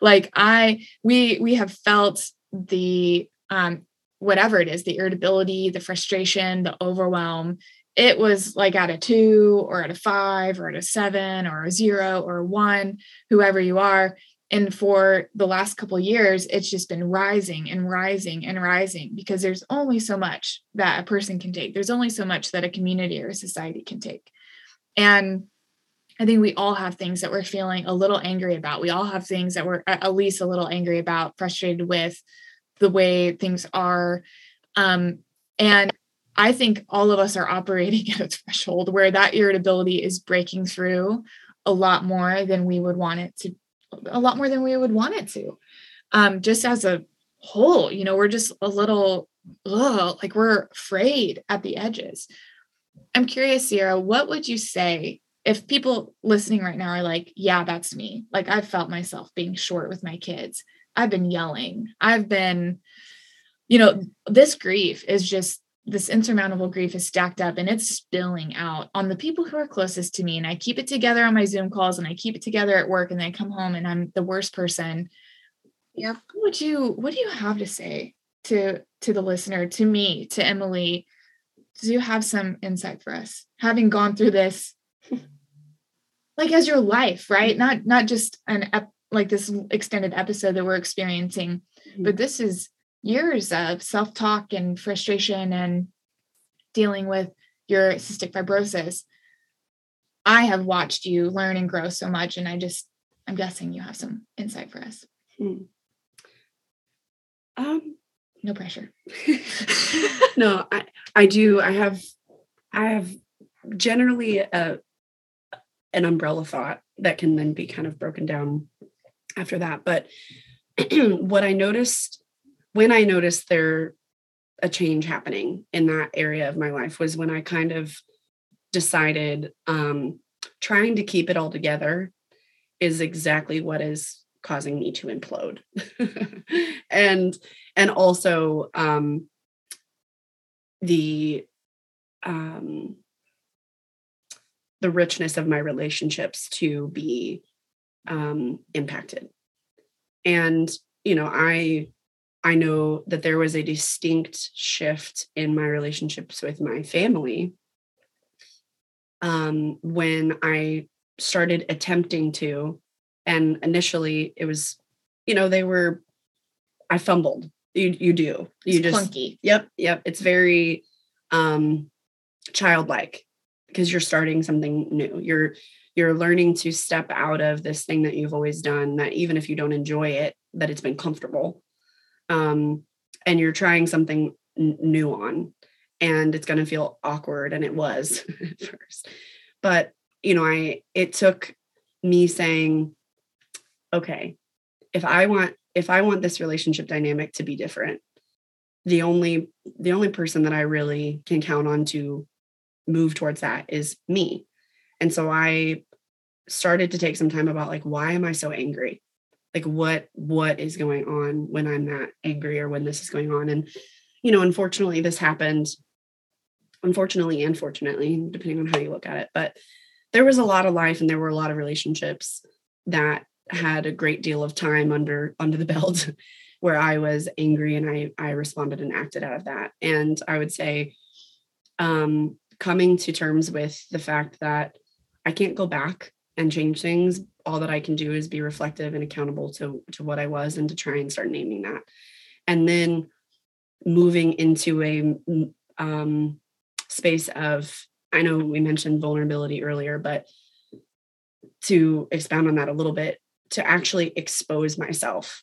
B: like I, we, we have felt the, um, whatever it is, the irritability, the frustration, the overwhelm it was like at a two or at a five or at a seven or a zero or a one, whoever you are. And for the last couple years, it's just been rising and rising and rising because there's only so much that a person can take. There's only so much that a community or a society can take. And I think we all have things that we're feeling a little angry about. We all have things that we're at least a little angry about, frustrated with the way things are. Um, and I think all of us are operating at a threshold where that irritability is breaking through a lot more than we would want it to, a lot more than we would want it to. Um, just as a whole, you know, we're just a little, ugh, like we're afraid at the edges. I'm curious, Sierra, what would you say if people listening right now are like, yeah, that's me? Like I've felt myself being short with my kids. I've been yelling. I've been, you know, this grief is just this insurmountable grief is stacked up and it's spilling out on the people who are closest to me. And i keep it together on my zoom calls and i keep it together at work and then i come home and i'm the worst person.
C: Yep.
B: What would you what do you have to say to to the listener to me to emily? Do you have some insight for us having gone through this? Like as your life right? Not not just an ep- like this extended episode that we're experiencing mm-hmm. but this is years of self talk and frustration and dealing with your cystic fibrosis, I have watched you learn and grow so much. And I just, I'm guessing you have some insight for us. Hmm.
A: Um,
B: No pressure.
A: no, I I do. I have I have generally a an umbrella thought that can then be kind of broken down after that. But what I noticed when I noticed there a change happening in that area of my life was when I kind of decided um, trying to keep it all together is exactly what is causing me to implode. And and also um the um the richness of my relationships to be um impacted. And you know i i know that there was a distinct shift in my relationships with my family um when i started attempting to and initially it was you know they were i fumbled. You you do. You
B: It's
A: just
B: clunky.
A: yep yep. It's very um childlike because you're starting something new. You're you're learning to step out of this thing that you've always done that even if you don't enjoy it that it's been comfortable um and you're trying something n- new on and it's going to feel awkward and it was at first. But you know i it took me saying okay if i want if i want this relationship dynamic to be different the only the only person that i really can count on to move towards that is me. And so i started to take some time about like why am i so angry like what what is going on when i'm that angry or when this is going on and you know unfortunately this happened unfortunately and fortunately depending on how you look at it but there was a lot of life and there were a lot of relationships that had a great deal of time under under the belt where I was angry and I I responded and acted out of that. And I would say um coming to terms with the fact that I can't go back and change things. All that I can do is be reflective and accountable to to what I was and to try and start naming that. And then moving into a um space of I know we mentioned vulnerability earlier, but to expound on that a little bit, to actually expose myself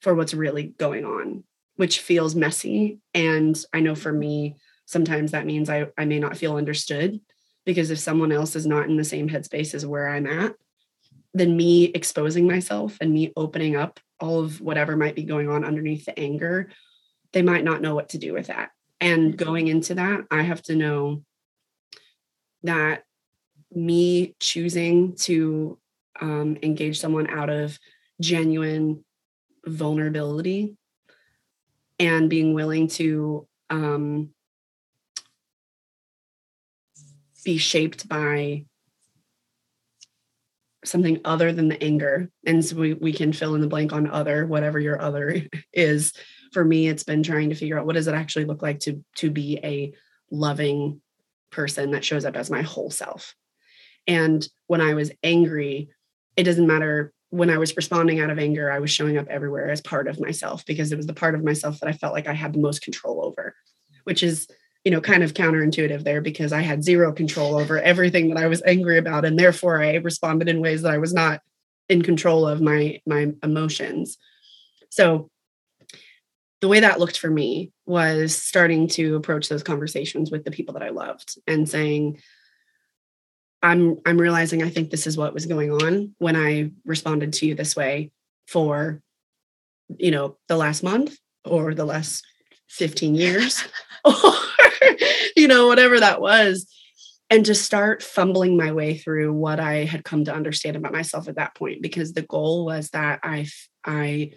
A: for what's really going on, which feels messy. And I know for me, sometimes that means I, I may not feel understood because if someone else is not in the same headspace as where I'm at, then me exposing myself and me opening up all of whatever might be going on underneath the anger, they might not know what to do with that. And going into that, I have to know that me choosing to um, engage someone out of genuine vulnerability and being willing to um, be shaped by something other than the anger. And so we, we can fill in the blank on other whatever your other is. For me it's been trying to figure out what does it actually look like to to be a loving person that shows up as my whole self. And when i was angry it doesn't matter. When i was responding out of anger i was showing up everywhere as part of myself because it was the part of myself that i felt like i had the most control over which is you know kind of counterintuitive there because i had zero control over everything that i was angry about and therefore i responded in ways that i was not in control of my my emotions. So the way that looked for me was starting to approach those conversations with the people that i loved and saying i'm i'm realizing i think this is what was going on when i responded to you this way for you know the last month or the last 15 years you know whatever that was and just start fumbling my way through what i had come to understand about myself at that point because the goal was that i i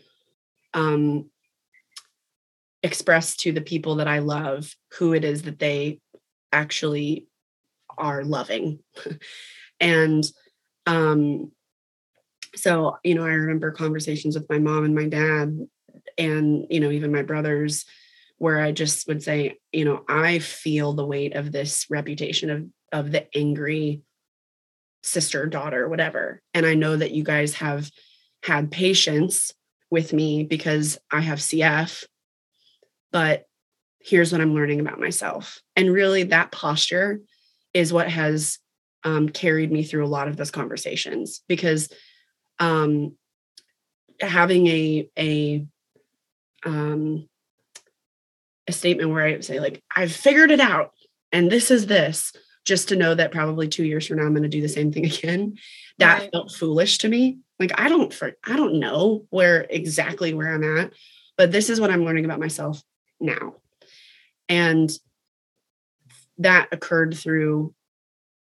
A: um express to the people that i love who it is that they actually are loving. And um so you know i remember conversations with my mom and my dad and you know even my brothers where i just would say you know i feel the weight of this reputation of of the angry sister daughter whatever. And i know that you guys have had patience with me because i have cf but here's what i'm learning about myself. And really that posture is what has um, carried me through a lot of those conversations because um, having a a um, a statement where I would say like I've figured it out and this is this just to know that probably 2 years from now I'm going to do the same thing again. That right. felt foolish to me. Like I don't for I don't know where exactly where I'm at but this is what I'm learning about myself now. And that occurred through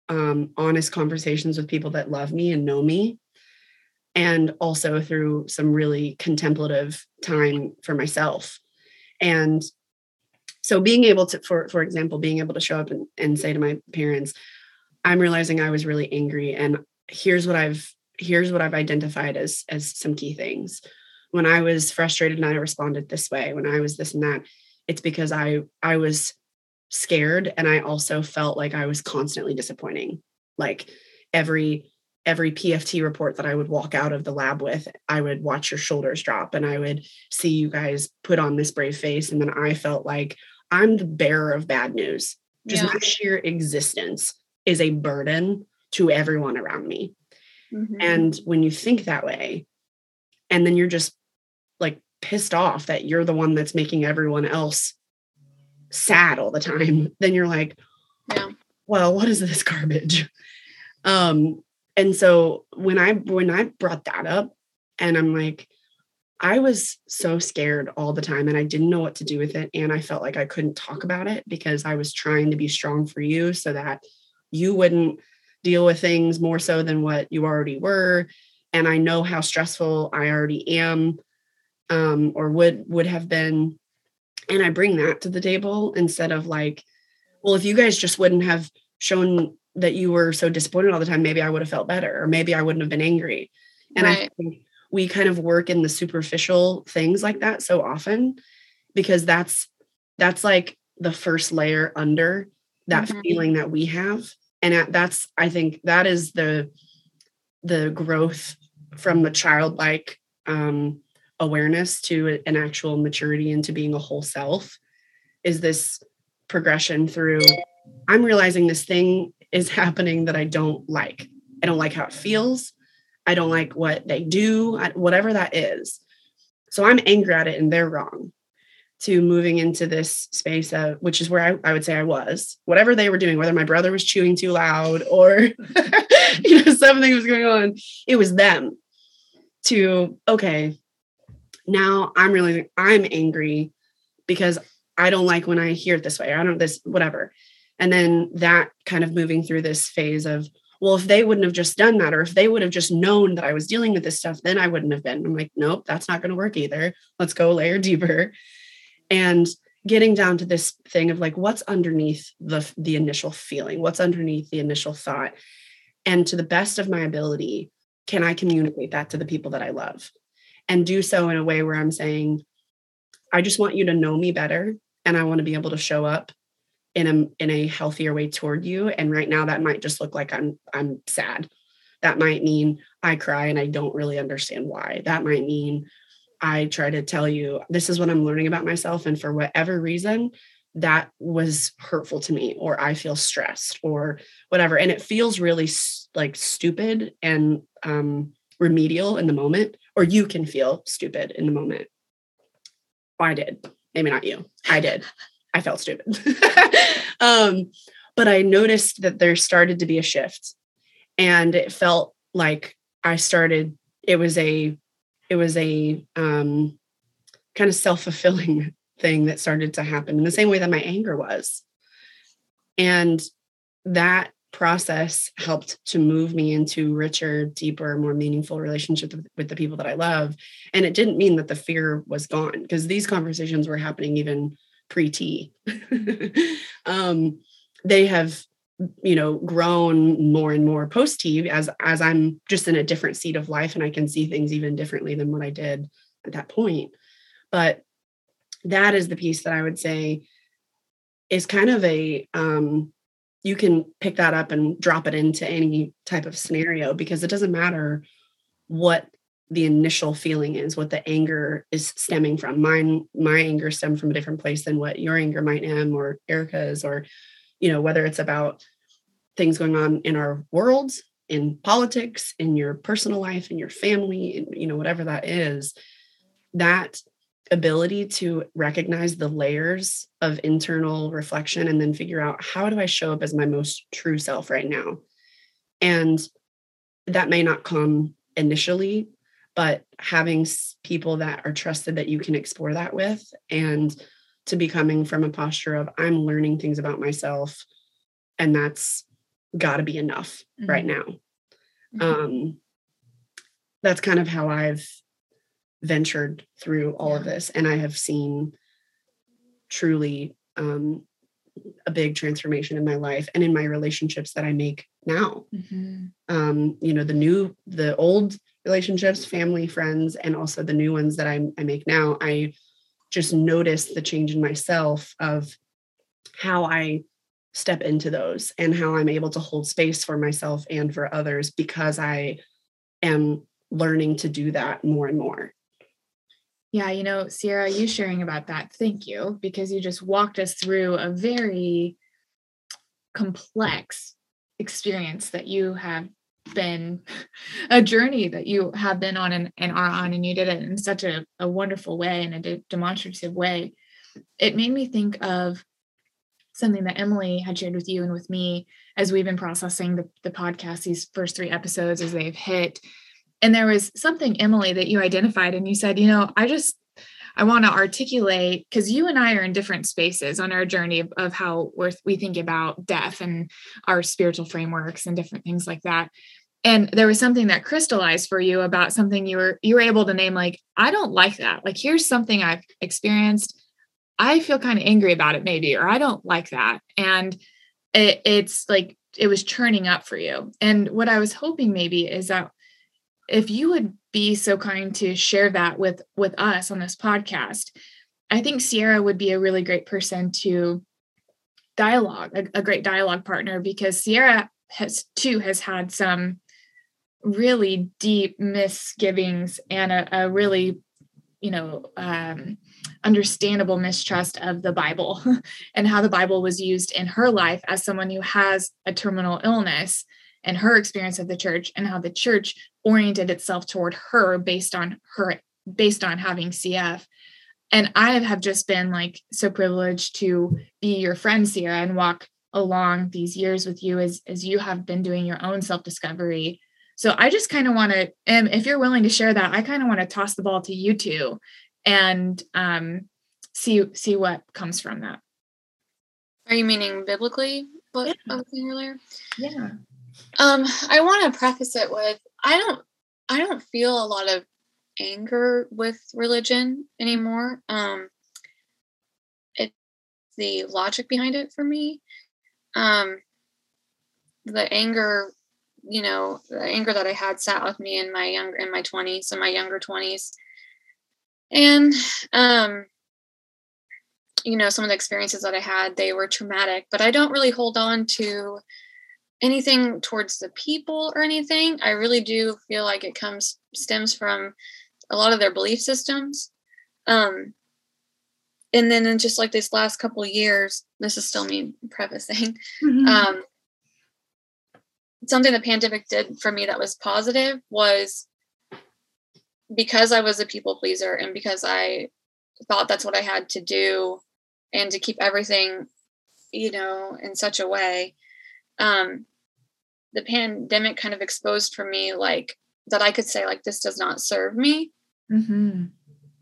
A: um, honest conversations with people that love me and know me and also through some really contemplative time for myself. And so being able to for for example being able to show up and, and say to my parents i'm realizing i was really angry and here's what i've here's what i've identified as as some key things when i was frustrated and i responded this way when i was this and that it's because i i was scared and i also felt like i was constantly disappointing like every every PFT report that I would walk out of the lab with, I would watch your shoulders drop and I would see you guys put on this brave face. And then I felt like I'm the bearer of bad news. Just yeah. my sheer existence is a burden to everyone around me. Mm-hmm. And when you think that way, and then you're just like pissed off that you're the one that's making everyone else sad all the time, then you're like, yeah. well, what is this garbage? Um, and so when I when I brought that up, and I'm like, I was so scared all the time and I didn't know what to do with it. And I felt like I couldn't talk about it because I was trying to be strong for you so that you wouldn't deal with things more so than what you already were. And I know how stressful I already am um, or would would have been. And I bring that to the table instead of like, well, if you guys just wouldn't have shown that you were so disappointed all the time, maybe I would have felt better or maybe I wouldn't have been angry. And right. I think we kind of work in the superficial things like that so often because that's that's like the first layer under that mm-hmm. feeling that we have. And that's i think that is the the growth from the childlike um, awareness to an actual maturity into being a whole self is this progression through i'm realizing this thing is happening that i don't like. I don't like how it feels I don't like what they do, whatever that is. So I'm angry at it and they're wrong. To moving into this space of, which is where I, I would say I was, whatever they were doing, whether my brother was chewing too loud or, you know, something was going on, it was them. To, okay, now I'm really, I'm angry because I don't like when I hear it this way. I don't this, whatever. And then that kind of moving through this phase of, well, if they wouldn't have just done that, or if they would have just known that I was dealing with this stuff, then I wouldn't have been. I'm like, nope, that's not going to work either. Let's go layer deeper. And getting down to this thing of like, what's underneath the, the initial feeling? What's underneath the initial thought? And to the best of my ability, can I communicate that to the people that I love? And do so in a way where I'm saying, I just want you to know me better. And I want to be able to show up in a in a healthier way toward you. And right now that might just look like i'm i'm sad. That might mean i cry and i don't really understand why. That might mean i try to tell you this is what i'm learning about myself. And for whatever reason that was hurtful to me or i feel stressed or whatever. And it feels really like stupid and um, remedial in the moment or you can feel stupid in the moment. I did. Maybe not you. I did I felt stupid. um, but I noticed that there started to be a shift and it felt like I started, it was a, it was a um, kind of self-fulfilling thing that started to happen in the same way that my anger was. And that process helped to move me into richer, deeper, more meaningful relationships with, with the people that I love. And it didn't mean that the fear was gone because these conversations were happening even pre-T. um, they have you know grown more and more post T as as I'm just in a different seat of life and I can see things even differently than what I did at that point. But that is the piece that I would say is kind of a um, you can pick that up and drop it into any type of scenario because it doesn't matter what the initial feeling is, what the anger is stemming from. Mine, my anger stemmed from a different place than what your anger might am or Erica's, or, you know, whether it's about things going on in our worlds, in politics, in your personal life, in your family, in, you know, whatever that is, that ability to recognize the layers of internal reflection and then figure out how do I show up as my most true self right now. And that may not come initially, but having people that are trusted that you can explore that with and to be coming from a posture of I'm learning things about myself and that's got to be enough mm-hmm. right now. Mm-hmm. Um, that's kind of how I've ventured through all yeah. of this and i have seen truly um, a big transformation in my life and in my relationships that i make now mm-hmm. um, you know the new the old relationships family friends and also the new ones that I, I make now i just notice the change in myself of how i step into those and how i'm able to hold space for myself and for others because i am learning to do that more and more.
B: Yeah, you know, Sierra, you sharing about that, thank you, because you just walked us through a very complex experience that you have been a journey that you have been on and, and are on, and you did it in such a, a wonderful way and a de- demonstrative way. It made me think of something that Emily had shared with you and with me as we've been processing the, the podcast, these first three episodes as they've hit and there was something emily that you identified and you said you know i just i want to articulate because you and i are in different spaces on our journey of, of how we're, we think about death and our spiritual frameworks and different things like that. And there was something that crystallized for you about something you were you were able to name like i don't like that. Like here's something i've experienced. I feel kind of angry about it maybe or i don't like that. And it, it's like it was churning up for you. And what i was hoping maybe is that if you would be so kind to share that with with us on this podcast. I think sierra would be a really great person to dialogue a, a great dialogue partner because sierra has too has had some really deep misgivings and a, a really you know um, understandable mistrust of the bible and how the bible was used in her life as someone who has a terminal illness and her experience of the church and how the church oriented itself toward her based on her based on having CF. And I have just been like so privileged to be your friend, Sierra, and walk along these years with you as as you have been doing your own self-discovery. So I just kind of want to, and if you're willing to share that, I kind of want to toss the ball to you two and um, see see what comes from that.
C: Are you meaning biblically? What yeah. I was saying earlier?
B: Yeah.
C: Um, I want to preface it with I don't I don't feel a lot of anger with religion anymore. Um, it's the logic behind it for me. Um, the anger, you know, the anger that I had sat with me in my younger in my twenties, in my younger twenties, and um, you know, some of the experiences that I had, they were traumatic. But I don't really hold on to anything towards the people or anything. I really do feel like it comes stems from a lot of their belief systems. Um, and then in just like these last couple years, this is still me prefacing. Mm-hmm. Um, something the pandemic did for me that was positive was because I was a people pleaser and because I thought that's what I had to do and to keep everything, you know, in such a way um, the pandemic kind of exposed for me like that I could say like this does not serve me. Mm-hmm.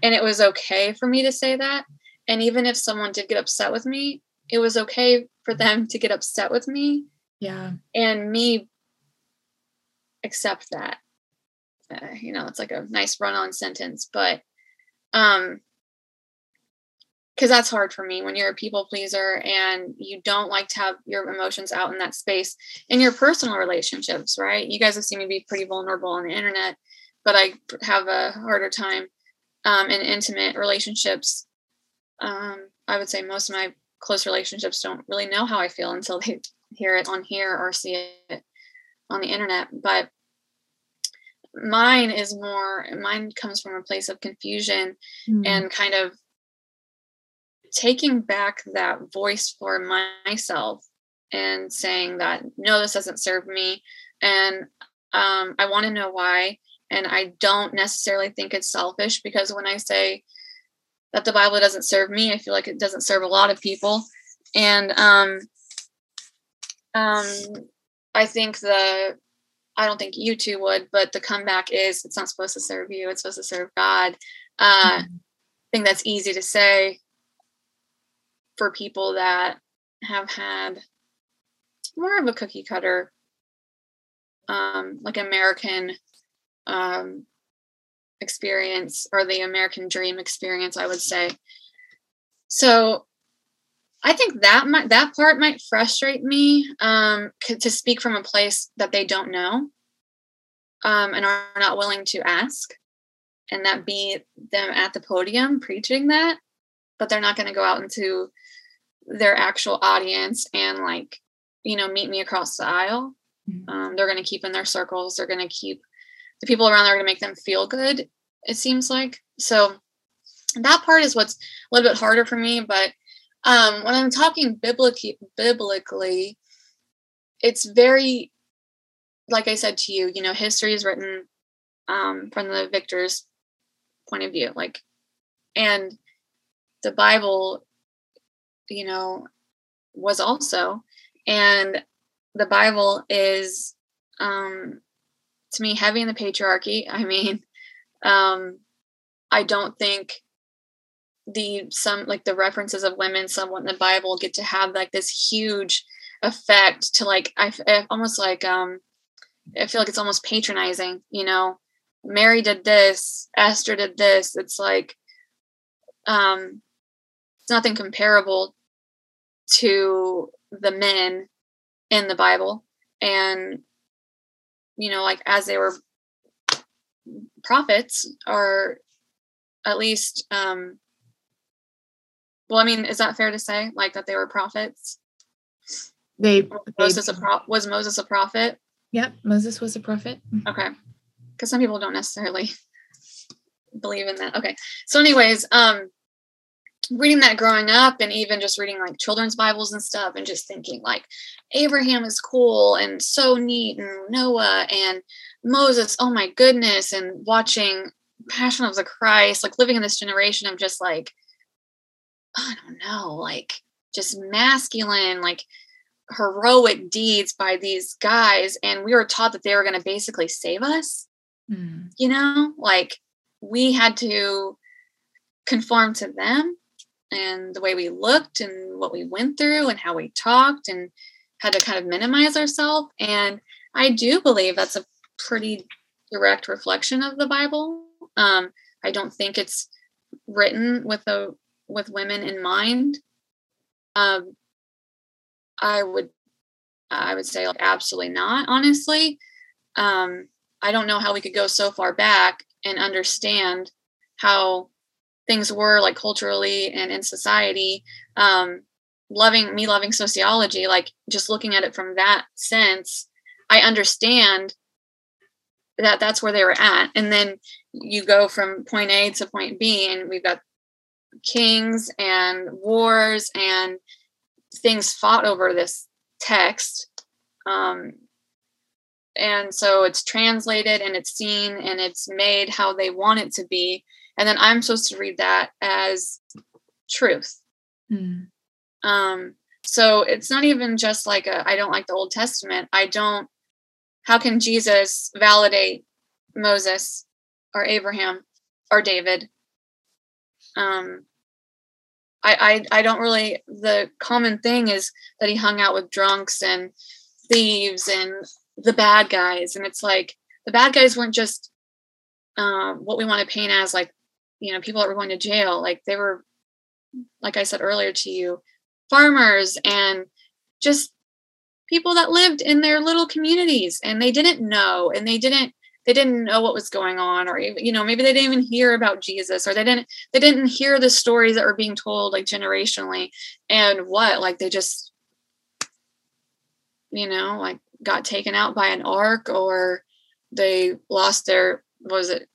C: And it was okay for me to say that. And even if someone did get upset with me, it was okay for them to get upset with me.
B: Yeah.
C: And me accept that. Uh, you know, it's like a nice run on sentence, but um because that's hard for me when you're a people pleaser and you don't like to have your emotions out in that space in your personal relationships right you guys have seen me be pretty vulnerable on the internet but i have a harder time um, in intimate relationships um, i would say most of my close relationships don't really know how i feel until they hear it on here or see it on the internet but mine is more mine comes from a place of confusion mm. and kind of taking back that voice for myself and saying that no this doesn't serve me and um, i want to know why and i don't necessarily think it's selfish because when i say that the Bible doesn't serve me. I feel like it doesn't serve a lot of people. And um, um, I think the, I don't think you two would, but the comeback is it's not supposed to serve you, it's supposed to serve God. Uh, mm-hmm. I think that's easy to say for people that have had more of a cookie cutter, um, like American um, experience or the American dream experience, I would say. So I think that might that part might frustrate me um, to speak from a place that they don't know um, and are not willing to ask, and that be them at the podium preaching that, but they're not going to go out into their actual audience and like you know meet me across the aisle. Mm-hmm. Um, they're going to keep in their circles. They're going to keep the people around there are going to make them feel good. It seems like so. That part is what's a little bit harder for me, but um, when I'm talking biblically, biblically, it's very, like I said to you, you know, history is written um, from the victor's point of view, like, and the Bible, you know, was also, and the Bible is, um, to me, heavy in the patriarchy. I mean, um, I don't think the some like the references of women somewhat in the bible get to have like this huge effect to like i, I almost like um i feel like it's almost patronizing you know. Mary did this esther did this. It's like um it's nothing comparable to the men in the bible and you know like as they were prophets or at least um well, I mean, is that fair to say, like that they were prophets?
B: They,
C: was Moses a pro- was Moses a prophet?
B: Yep, Moses was a prophet.
C: Mm-hmm. Okay, because some people don't necessarily believe in that. Okay, so anyways, um, reading that growing up, and even just reading like children's Bibles and stuff, and just thinking like Abraham is cool and so neat, and Noah and Moses, oh my goodness, and watching Passion of the Christ, like living in this generation of just like I don't know, like just masculine, like heroic deeds by these guys. And we were taught that they were going to basically save us. Mm. You know, like we had to conform to them and the way we looked and what we went through and how we talked and had to kind of minimize ourselves. And I do believe that's a pretty direct reflection of the Bible. Um, I don't think it's written with a with women in mind um i would i would say like absolutely not honestly um i don't know how we could go so far back and understand how things were like culturally and in society um loving me loving sociology like just looking at it from that sense i understand that that's where they were at and then you go from point a to point b and we've got kings and wars and things fought over this text. Um, and so it's translated and it's seen and it's made how they want it to be. And then I'm supposed to read that as truth. Mm. Um, so it's not even just like a, I don't like the Old Testament. I don't, how can Jesus validate Moses or Abraham or David um, I, I I don't really. The common thing is that he hung out with drunks and thieves and the bad guys, and it's like the bad guys weren't just um, what we want to paint as like you know people that were going to jail. Like they were, like I said earlier to you, farmers and just people that lived in their little communities and they didn't know and they didn't they didn't know what was going on or you know maybe they didn't even hear about jesus or they didn't they didn't hear the stories that were being told like generationally and what like they just you know like got taken out by an ark or they lost their was it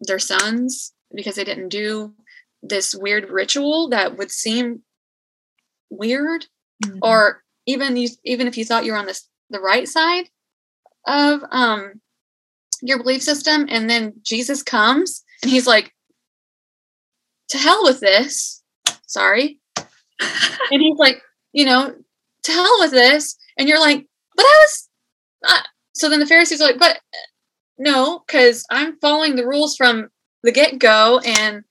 C: their sons because they didn't do this weird ritual that would seem weird mm-hmm. or even you even if you thought you were on this the right side of um your belief system and then jesus comes and he's like to hell with this. Sorry. and he's like, you know, to hell with this. And you're like, but I was. Uh, so then the Pharisees are like, but no, because I'm following the rules from the get go. And I'm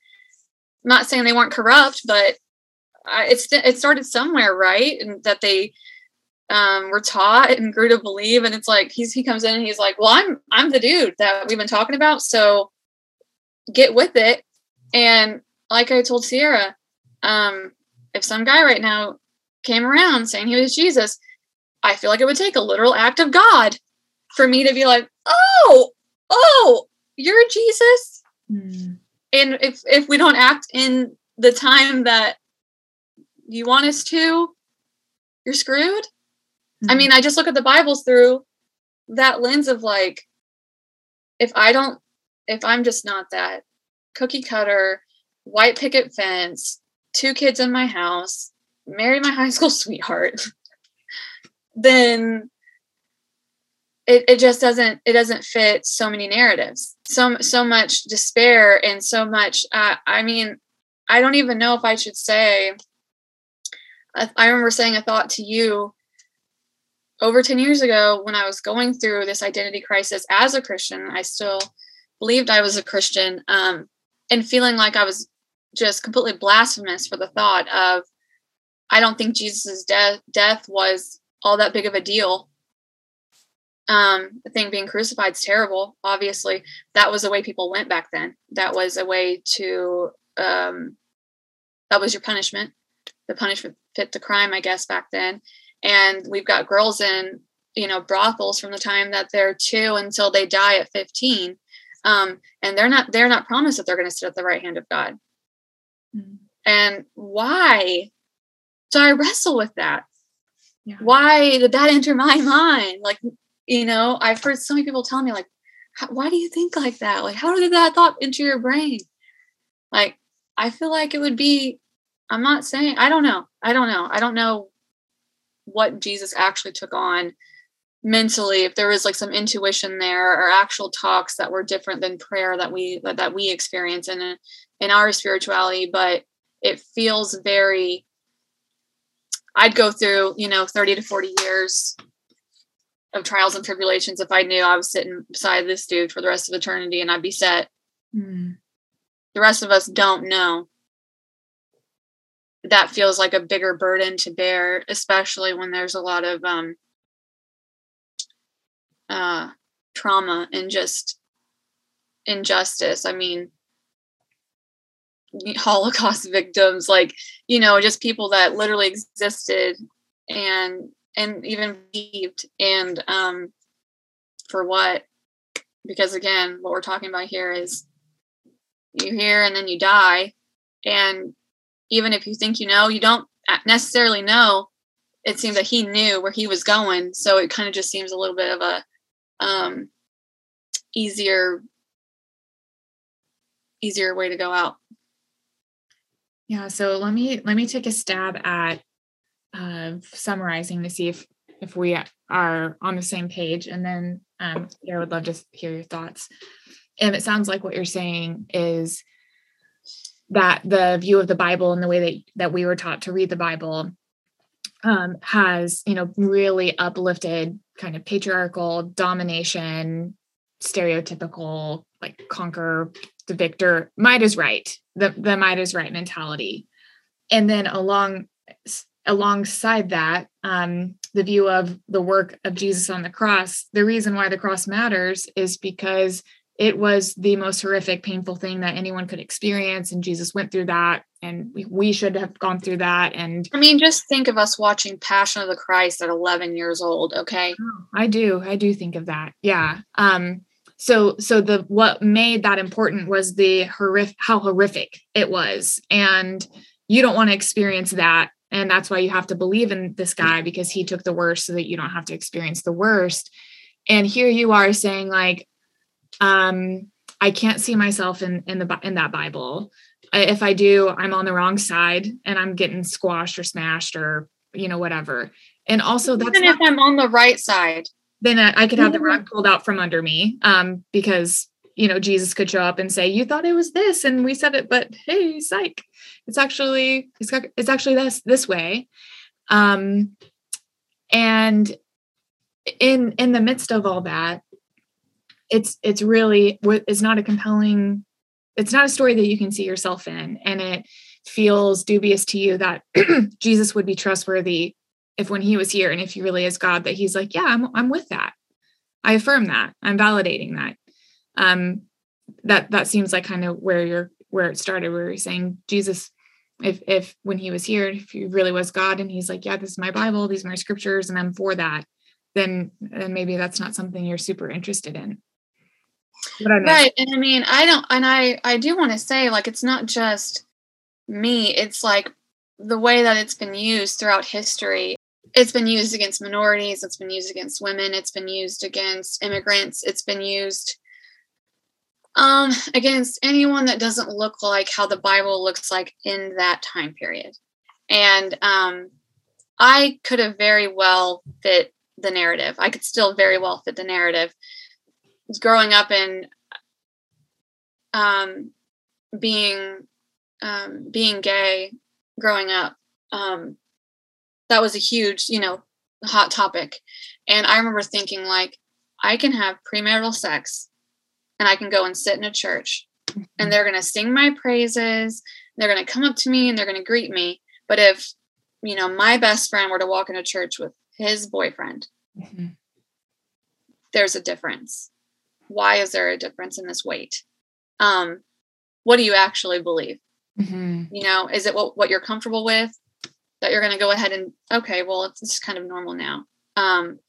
C: not saying they weren't corrupt, but it's it started somewhere, right? And that they um, were taught and grew to believe. And it's like he's he comes in and he's like, "Well, I'm I'm the dude that we've been talking about, so get with it." And like I told Sierra, um, if some guy right now came around saying he was Jesus, I feel like it would take a literal act of God for me to be like, "Oh, oh, you're Jesus." Mm. And if if we don't act in the time that you want us to, you're screwed. Mm-hmm. I mean, I just look at the Bibles through that lens of like, if I don't, if I'm just not that cookie cutter, white picket fence, two kids in my house, marry my high school sweetheart, then it, it just doesn't it doesn't fit so many narratives so so much despair and so much uh, i mean i don't even know if i should say I, remember saying a thought to you over 10 years ago when I was going through this identity crisis as a Christian. I still believed I was a Christian um, and feeling like I was just completely blasphemous for the thought of, I don't think Jesus' death death was all that big of a deal. Um, the thing being crucified is terrible. Obviously, that was the way people went back then. That was a way to um, that was your punishment. The punishment fit the crime, I guess, back then. And we've got girls in, you know, brothels from the time that they're two until they die at 15. Um, and they're not they're not promised that they're going to sit at the right hand of God. Mm-hmm. And why? So I wrestle with that. Yeah. Why did that enter my mind? Like, you know, I've heard so many people tell me, like, why do you think like that? Like, how did that thought enter your brain? Like, I feel like it would be I'm not saying I don't know. I don't know. I don't know what Jesus actually took on mentally if there was like some intuition there or actual talks that were different than prayer that we that, that we experience in in our spirituality but it feels very I'd go through, you know, 30 to 40 years of trials and tribulations if I knew I was sitting beside this dude for the rest of eternity and I'd be set. Mm. The rest of us don't know that feels like a bigger burden to bear, especially when there's a lot of um, uh, trauma and just injustice. I mean, Holocaust victims, like you know, just people that literally existed and and even believed, and um, for what? Because again, what we're talking about here is you hear and then you die, and even if you think you know, you don't necessarily know. It seems that he knew where he was going, so it kind of just seems a little bit of a um, easier easier way to go out.
B: Yeah, so let me let me take a stab at uh, summarizing to see if if we are on the same page, and then um, I would love to hear your thoughts. And it sounds like what you're saying is that the view of the Bible and the way that that we were taught to read the Bible um, has you know really uplifted kind of patriarchal domination, stereotypical like conquer the victor, might is right, the the might is right mentality, and then along alongside that, um, the view of the work of Jesus on the cross. The reason why the cross matters is because it was the most horrific, painful thing that anyone could experience. And Jesus went through that, and we, we should have gone through that. And
C: I mean, just think of us watching Passion of the Christ at 11 years old. Okay.
B: Oh, I do. I do think of that. Yeah. Um, so so the what made that important was the horrific how horrific it was and you don't want to experience that and that's why you have to believe in this guy because he took the worst so that you don't have to experience the worst. And here you are saying like um, I can't see myself in in the in that Bible. If I do, I'm on the wrong side and I'm getting squashed or smashed or you know whatever. And also, that's
C: even not, if I'm on the right side,
B: then I, I could have the rug pulled out from under me um, because you know jesus could show up and say you thought it was this and we said it but hey psych it's actually it's, it's actually this this way. Um and in in the midst of all that it's it's really it's not a compelling it's not a story that you can see yourself in. And it feels dubious to you that jesus would be trustworthy if when he was here and if he really is god that he's like yeah i'm, I'm with that. I affirm that. I'm validating that. Um that that seems like kind of where you're where it started where you're saying jesus if if when he was here if he really was god and he's like yeah this is my bible these are my scriptures and i'm for that then then maybe that's not something you're super interested in.
C: Right and i mean i don't and i i do want to say like it's not just me it's like the way that it's been used throughout history. It's been used against minorities it's been used against women it's been used against immigrants it's been used um, against anyone that doesn't look like how the Bible looks like in that time period. And um, I could have very well fit the narrative. I could still very well fit the narrative. Growing up and um, being um, being gay, growing up, um, that was a huge, you know, hot topic. And I remember thinking like, I can have premarital sex and I can go and sit in a church and mm-hmm. they're going to sing my praises. They're going to come up to me and they're going to greet me. But if, you know, my best friend were to walk into church with his boyfriend, mm-hmm. there's a difference. Why is there a difference in this weight? Um, what do you actually believe? Mm-hmm. You know, is it what, what you're comfortable with that you're going to go ahead and, okay, well, it's, it's kind of normal now. Um,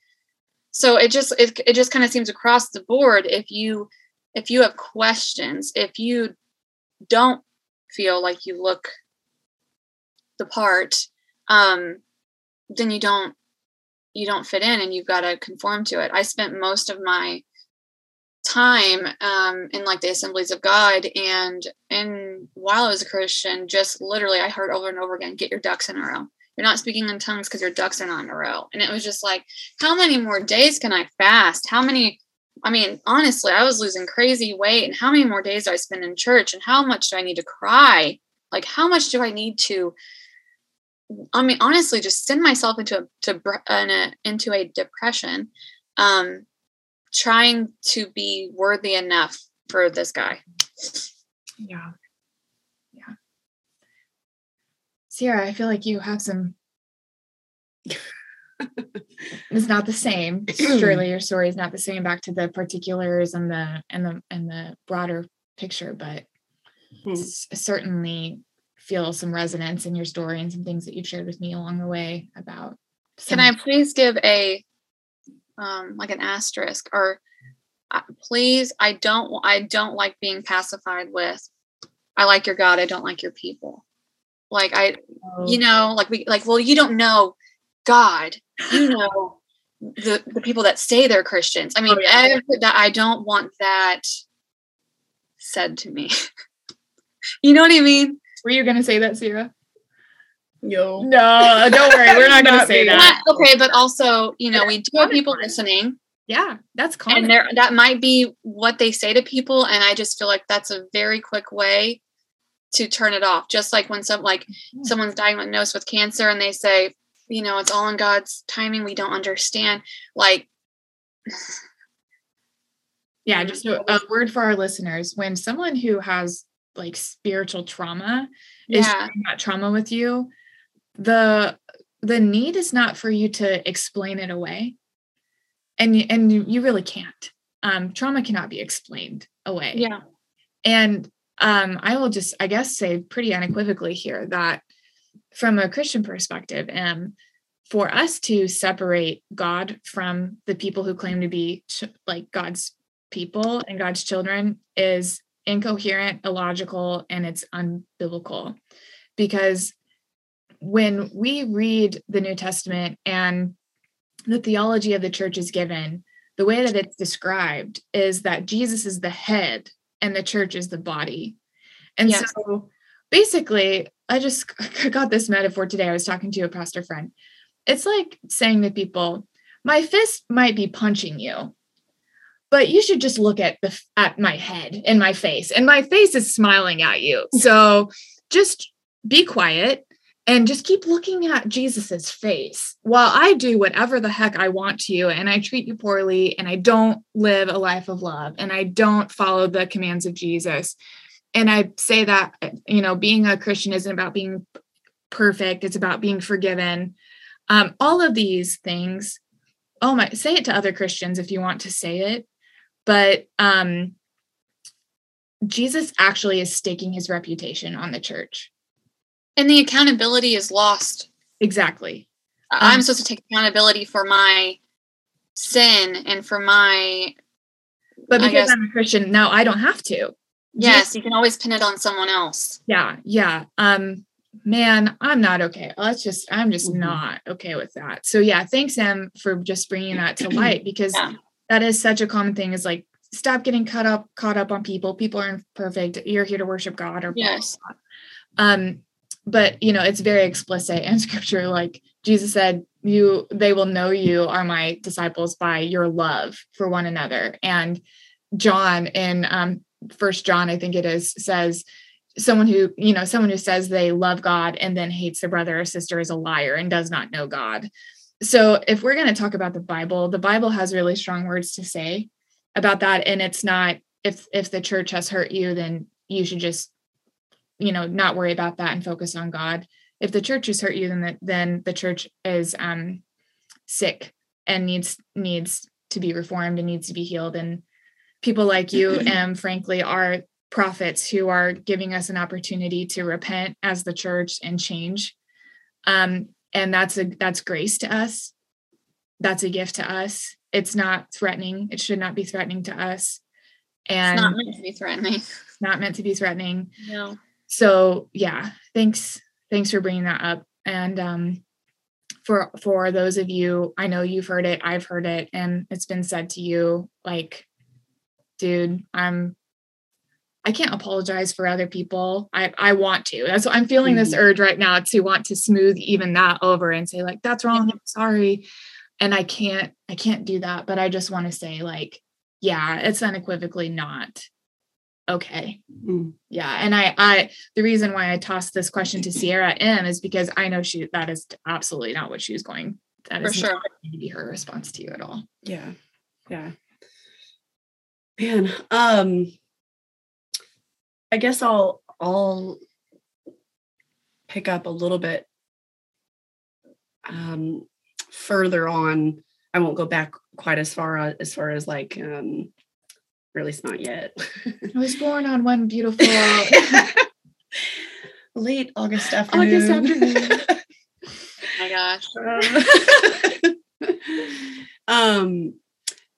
C: so it just, it, it just kind of seems across the board. If you if you have questions, if you don't feel like you look the part, um, then you don't you don't fit in and you've got to conform to it. I spent most of my time um, in like the assemblies of God and and while I was a Christian, just literally I heard over and over again, get your ducks in a row. You're not speaking in tongues because your ducks are not in a row. And it was just like, how many more days can I fast? How many I mean, honestly, I was losing crazy weight. And how many more days do I spend in church? And how much do I need to cry? Like, how much do I need to? I mean, honestly, just send myself into a to a, into a depression, um, trying to be worthy enough for this guy.
B: Yeah, yeah. Sierra, I feel like you have some it's not the same. Surely your story is not the same back to the particulars and the and the and the broader picture, but hmm. certainly feel some resonance in your story and some things that you've shared with me along the way about.
C: Can I please give a um like an asterisk or uh, please I don't I don't like being pacified with I like your God, I don't like your people. Like I oh. you know, like we like well you don't know God, you know the the people that say they're Christians. I mean, oh, yeah. that I don't want that said to me. you know what I mean?
B: Were you gonna say that, Sierra?
A: No.
B: No, don't worry. We're not gonna say that.
C: okay, but also, you know, we do have people listening.
B: Yeah, that's common.
C: And there that might be what they say to people. And I just feel like that's a very quick way to turn it off. Just like when some like mm-hmm. someone's diagnosed with cancer and they say, you know it's all in god's timing. We don't understand like
B: yeah just a, a word for our listeners. When someone who has like spiritual trauma is yeah. that trauma with you the the need is not for you to explain it away. And and you really can't. Um trauma cannot be explained away.
C: Yeah.
B: And um i will just i guess say pretty unequivocally here that from a Christian perspective, and um, for us to separate God from the people who claim to be ch- like God's people and God's children is incoherent, illogical, and it's unbiblical. Because when we read the New Testament and the theology of the church is given, the way that it's described is that Jesus is the head and the church is the body. And yes. so basically, I just got this metaphor today. I was talking to a pastor friend. It's like saying to people, my fist might be punching you, but you should just look at the at my head and my face and my face is smiling at you so just be quiet and just keep looking at jesus's face while i do whatever the heck i want to you and i treat you poorly and i don't live a life of love and i don't follow the commands of jesus and i say that you know being a christian isn't about being perfect it's about being forgiven. Um, all of these things oh my say it to other christians if you want to say it but um jesus actually is staking his reputation on the church.
C: And the accountability is lost.
B: Exactly.
C: I'm um, supposed to take accountability for my sin and for my
B: but because guess, i'm a christian now i don't have to
C: yes you can always pin it on someone else
B: yeah yeah um man, I'm not okay. Let's just, I'm just mm-hmm. not okay with that. So yeah, thanks Em for just bringing that to light because yeah. that is such a common thing. Is like stop getting caught up, caught up on people. People aren't perfect. You're here to worship God or
C: yes.
B: Um, but you know it's very explicit in Scripture. Like Jesus said, "You, they will know you are my disciples by your love for one another." And John in um, First John, I think it is, says someone who you know someone who says they love god and then hates their brother or sister is a liar and does not know god. So if we're going to talk about the bible the bible has really strong words to say about that. And it's not if if the church has hurt you then you should just you know not worry about that and focus on god. If the church has hurt you then the, then the church is um sick and needs needs to be reformed and needs to be healed. And people like you and frankly are prophets who are giving us an opportunity to repent as the church and change. Um, and that's a that's grace to us. That's a gift to us. It's not threatening. It should not be threatening to us. And
C: it's not meant to be threatening.
B: not meant to be threatening.
C: No.
B: So yeah thanks thanks for bringing that up. And um for for those of you i know you've heard it i've heard it and it's been said to you like dude i'm I can't apologize for other people. I, I want to. That's what I'm feeling mm-hmm. this urge right now to want to smooth even that over and say, like, that's wrong. I'm sorry. And I can't, I can't do that. But I just want to say, like, yeah, it's unequivocally not okay. Mm. Yeah. And I I the reason why I tossed this question to Sierra M is because I know she that is absolutely not what she was going. That
C: for
B: is
C: sure.
B: not going to be her response to you at all.
A: Yeah. Yeah. Man, um, I guess I'll I'll pick up a little bit um, further on. I won't go back quite as far uh, as far as like um, really smart yet.
B: I was born on one beautiful
A: late August afternoon. August
C: afternoon. oh my gosh.
A: um,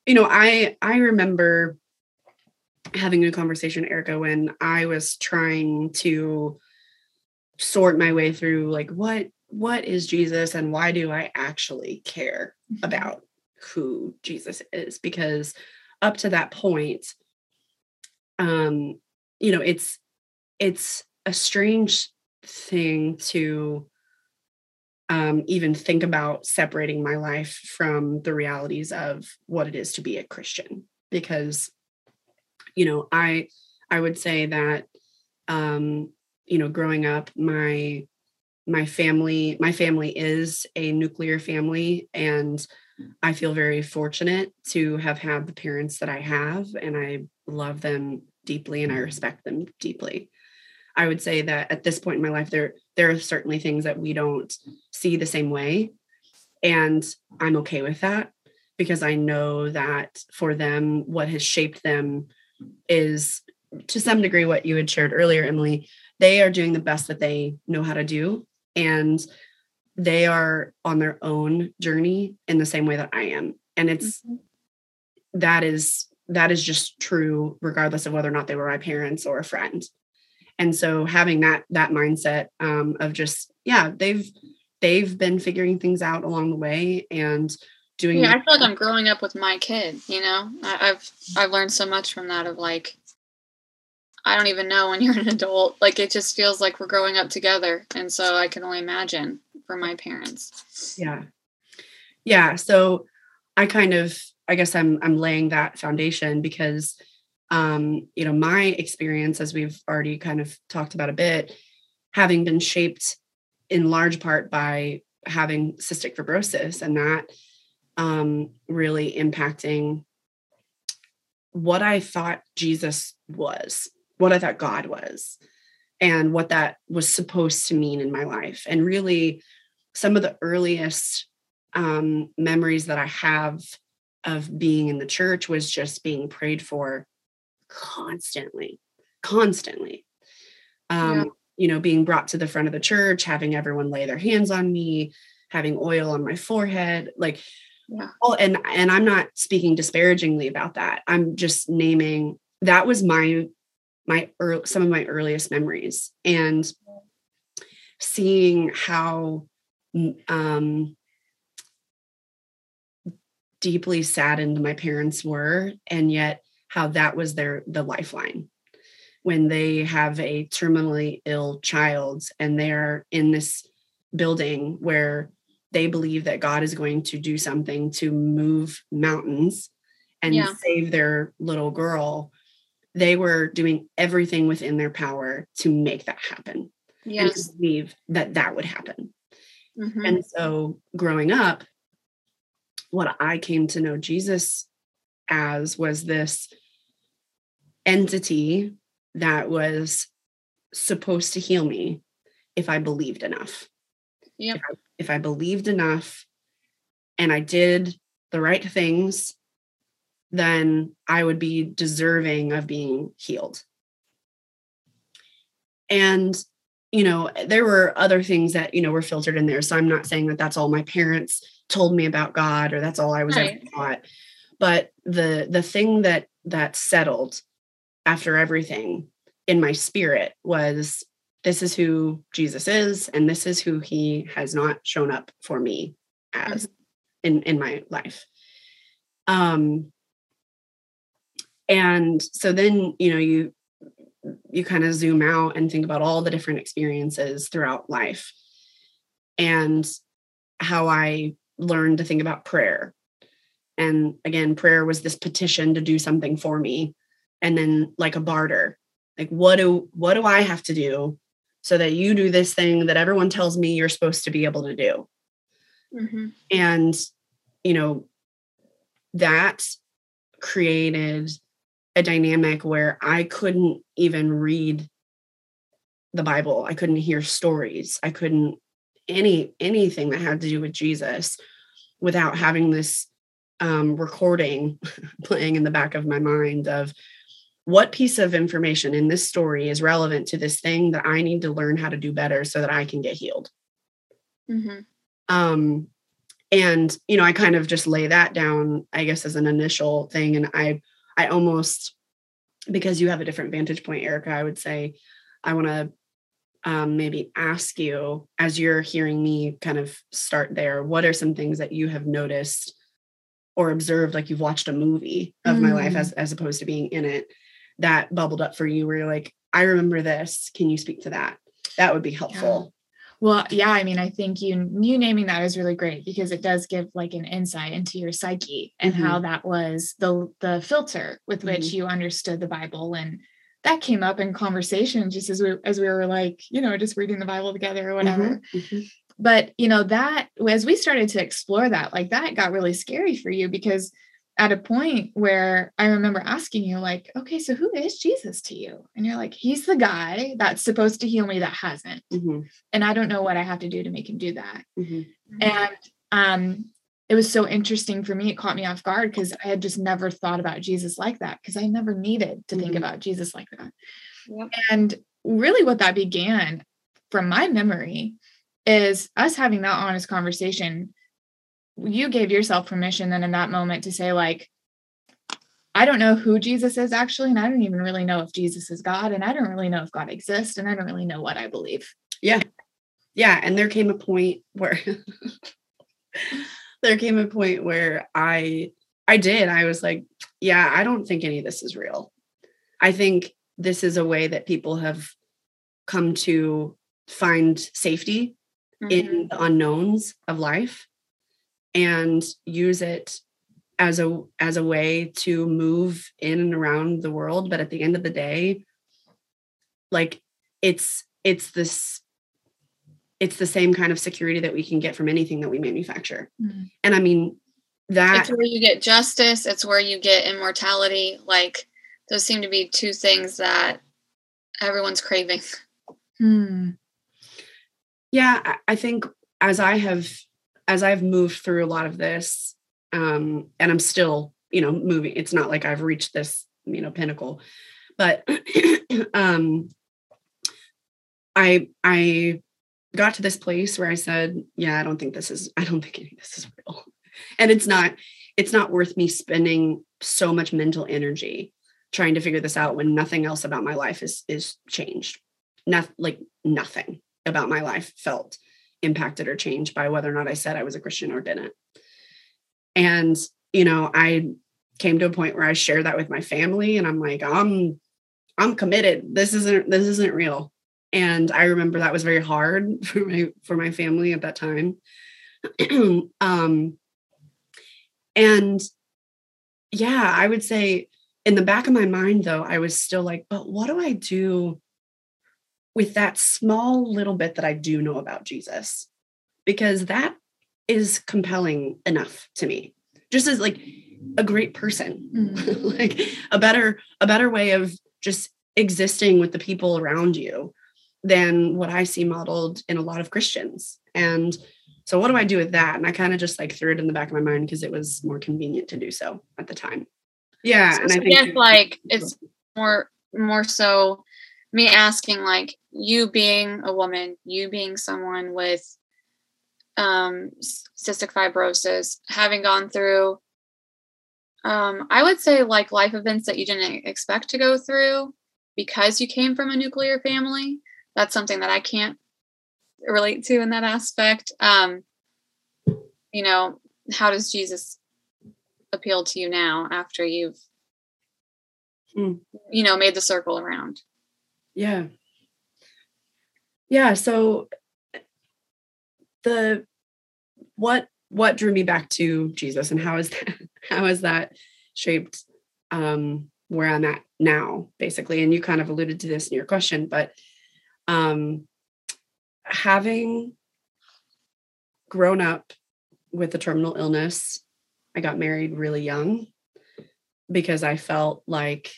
A: you know, I I remember having a conversation, Erica, when I was trying to sort my way through like what what is Jesus and why do I actually care mm-hmm. about who Jesus is? Because up to that point, um, you know, it's it's a strange thing to um, even think about separating my life from the realities of what it is to be a Christian because you know i i would say that um you know growing up my my family my family is a nuclear family and i feel very fortunate to have had the parents that i have and i love them deeply and i respect them deeply. I would say that at this point in my life there there are certainly things that we don't see the same way and i'm okay with that because i know that for them what has shaped them is to some degree what you had shared earlier, Emily. They are doing the best that they know how to do. And they are on their own journey in the same way that I am. And it's mm-hmm. that is that is just true regardless of whether or not they were my parents or a friend. And so having that that mindset um, of just yeah, they've they've been figuring things out along the way and doing
C: yeah i feel like i'm growing up with my kid you know? I, have i've learned so much from that of like i don't even know when you're an adult. Like it just feels like we're growing up together and so i can only imagine for my parents.
A: Yeah. Yeah so i kind of i I guess I'm I'm laying that foundation because um, you know, my experience, as we've already kind of talked about a bit, having been shaped in large part by having cystic fibrosis and that um, really impacting what I thought Jesus was, what I thought God was, and what that was supposed to mean in my life. And really, some of the earliest um, memories that I have of being in the church was just being prayed for constantly, constantly. Um, yeah. You know, being brought to the front of the church, having everyone lay their hands on me, having oil on my forehead, like, yeah. Oh, and and I'm not speaking disparagingly about that. I'm just naming that was my my early, some of my earliest memories and seeing how um deeply saddened my parents were and yet how that was their the lifeline when they have a terminally ill child and they're in this building where they believe that God is going to do something to move mountains and yeah. save their little girl. They were doing everything within their power to make that happen. Yes. And believe that that would happen. Mm-hmm. And so growing up, what I came to know Jesus as was this entity that was supposed to heal me if I believed enough. Yep. If I, if I believed enough and I did the right things, then I would be deserving of being healed. And, you know, there were other things that, you know, were filtered in there. So I'm not saying that that's all my parents told me about God or that's all I was right. ever taught. But the the thing that that settled after everything in my spirit was this is who Jesus is and this is who he has not shown up for me as mm-hmm. in in my life. Um and so then you know you you kind of zoom out and think about all the different experiences throughout life and how i learned to think about prayer. And again prayer was this petition to do something for me and then like a barter. Like what do what do i have to do so that you do this thing that everyone tells me you're supposed to be able to do. Mm-hmm. and you know that created a dynamic where i couldn't even read the bible. I couldn't hear stories. I couldn't any anything that had to do with jesus without having this um, recording playing in the back of my mind of what piece of information in this story is relevant to this thing that I need to learn how to do better so that I can get healed. Mm-hmm. Um, and you know, I kind of just lay that down, I guess, as an initial thing. And I, I almost because you have a different vantage point, Erica, I would say I want to um, maybe ask you as you're hearing me kind of start there. What are some things that you have noticed? or observed like you've watched a movie of mm. my life as mm. as opposed to being in it that bubbled up for you where you're like, I remember this. Can you speak to that? That would be helpful.
B: Yeah. Well, yeah, I mean, I think you you naming that is really great because it does give like an insight into your psyche and mm-hmm. how that was the the filter with mm-hmm. which you understood the Bible and that came up in conversation just as we as we were like, you know, just reading the Bible together or whatever. Mm-hmm. mm-hmm. But, you know, that as we started to explore that, like that got really scary for you because at a point where I remember asking you, like, okay, so who is Jesus to you? And you're like, he's the guy that's supposed to heal me that hasn't. Mm-hmm. And I don't know what I have to do to make him do that. Mm-hmm. And um, it was so interesting for me. It caught me off guard because I had just never thought about Jesus like that because I never needed to mm-hmm. think about Jesus like that. Yep. And really, what that began from my memory is us having that honest conversation you gave yourself permission then in that moment to say like I don't know who Jesus is actually, and I don't even really know if Jesus is God, and I don't really know if God exists, and I don't really know what I believe.
A: Yeah. Yeah. And there came a point where there came a point where I I did. I was like, yeah, I don't think any of this is real. I think this is a way that people have come to find safety mm-hmm. in the unknowns of life and use it as a as a way to move in and around the world. But at the end of the day like it's it's this it's the same kind of security that we can get from anything that we manufacture. Mm-hmm. and i mean that
C: it's where you get justice. It's where you get immortality. Like those seem to be two things that everyone's craving.
A: Hmm. yeah i think as i have as i've moved through a lot of this um and i'm still you know moving it's not like i've reached this you know pinnacle but um i i got to this place where i said yeah i don't think this is i don't think any of this is real. And it's not it's not worth me spending so much mental energy trying to figure this out when nothing else about my life is is changed. Nothing like nothing about my life felt impacted or changed by whether or not i said i was a christian or didn't. And you know i came to a point where i share that with my family and i'm like i'm i'm committed. This isn't this isn't real. And i remember that was very hard for my for my family at that time. Um and yeah, I would say in the back of my mind, though, I was still like, but what do I do with that small little bit that I do know about Jesus? Because that is compelling enough to me, just as like a great person, mm-hmm. like a better, a better way of just existing with the people around you than what I see modeled in a lot of Christians. And so what do I do with that? And I kind of just like threw it in the back of my mind because it was more convenient to do so at the time. Yeah.
C: So and I think guess like it's more more so me asking like you being a woman, you being someone with um cystic fibrosis, having gone through um I would say like life events that you didn't expect to go through because you came from a nuclear family. That's something that I can't relate to in that aspect. Um, you know, how does Jesus appeal to you now after you've, mm. you know, made the circle around?
A: Yeah. Yeah. So the what what drew me back to Jesus and how is that how has that shaped um where I'm at now, basically. And you kind of alluded to this in your question, but um having grown up with a terminal illness, I got married really young because I felt like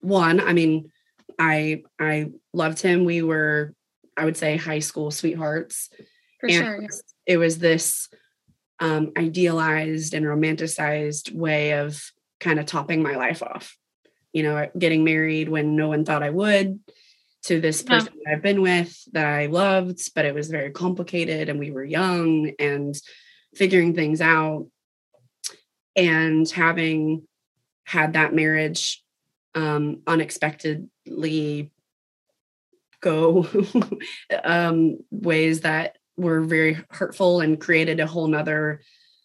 A: one, I mean, I I loved him. We were, I would say, high school sweethearts.
C: For and sure.
A: It was this um, idealized and romanticized way of kind of topping my life off. You know, getting married when no one thought I would, to this person yeah. I've been with that I loved, but it was very complicated and we were young and figuring things out. And having had that marriage um, unexpectedly go um, ways that were very hurtful and created a whole nother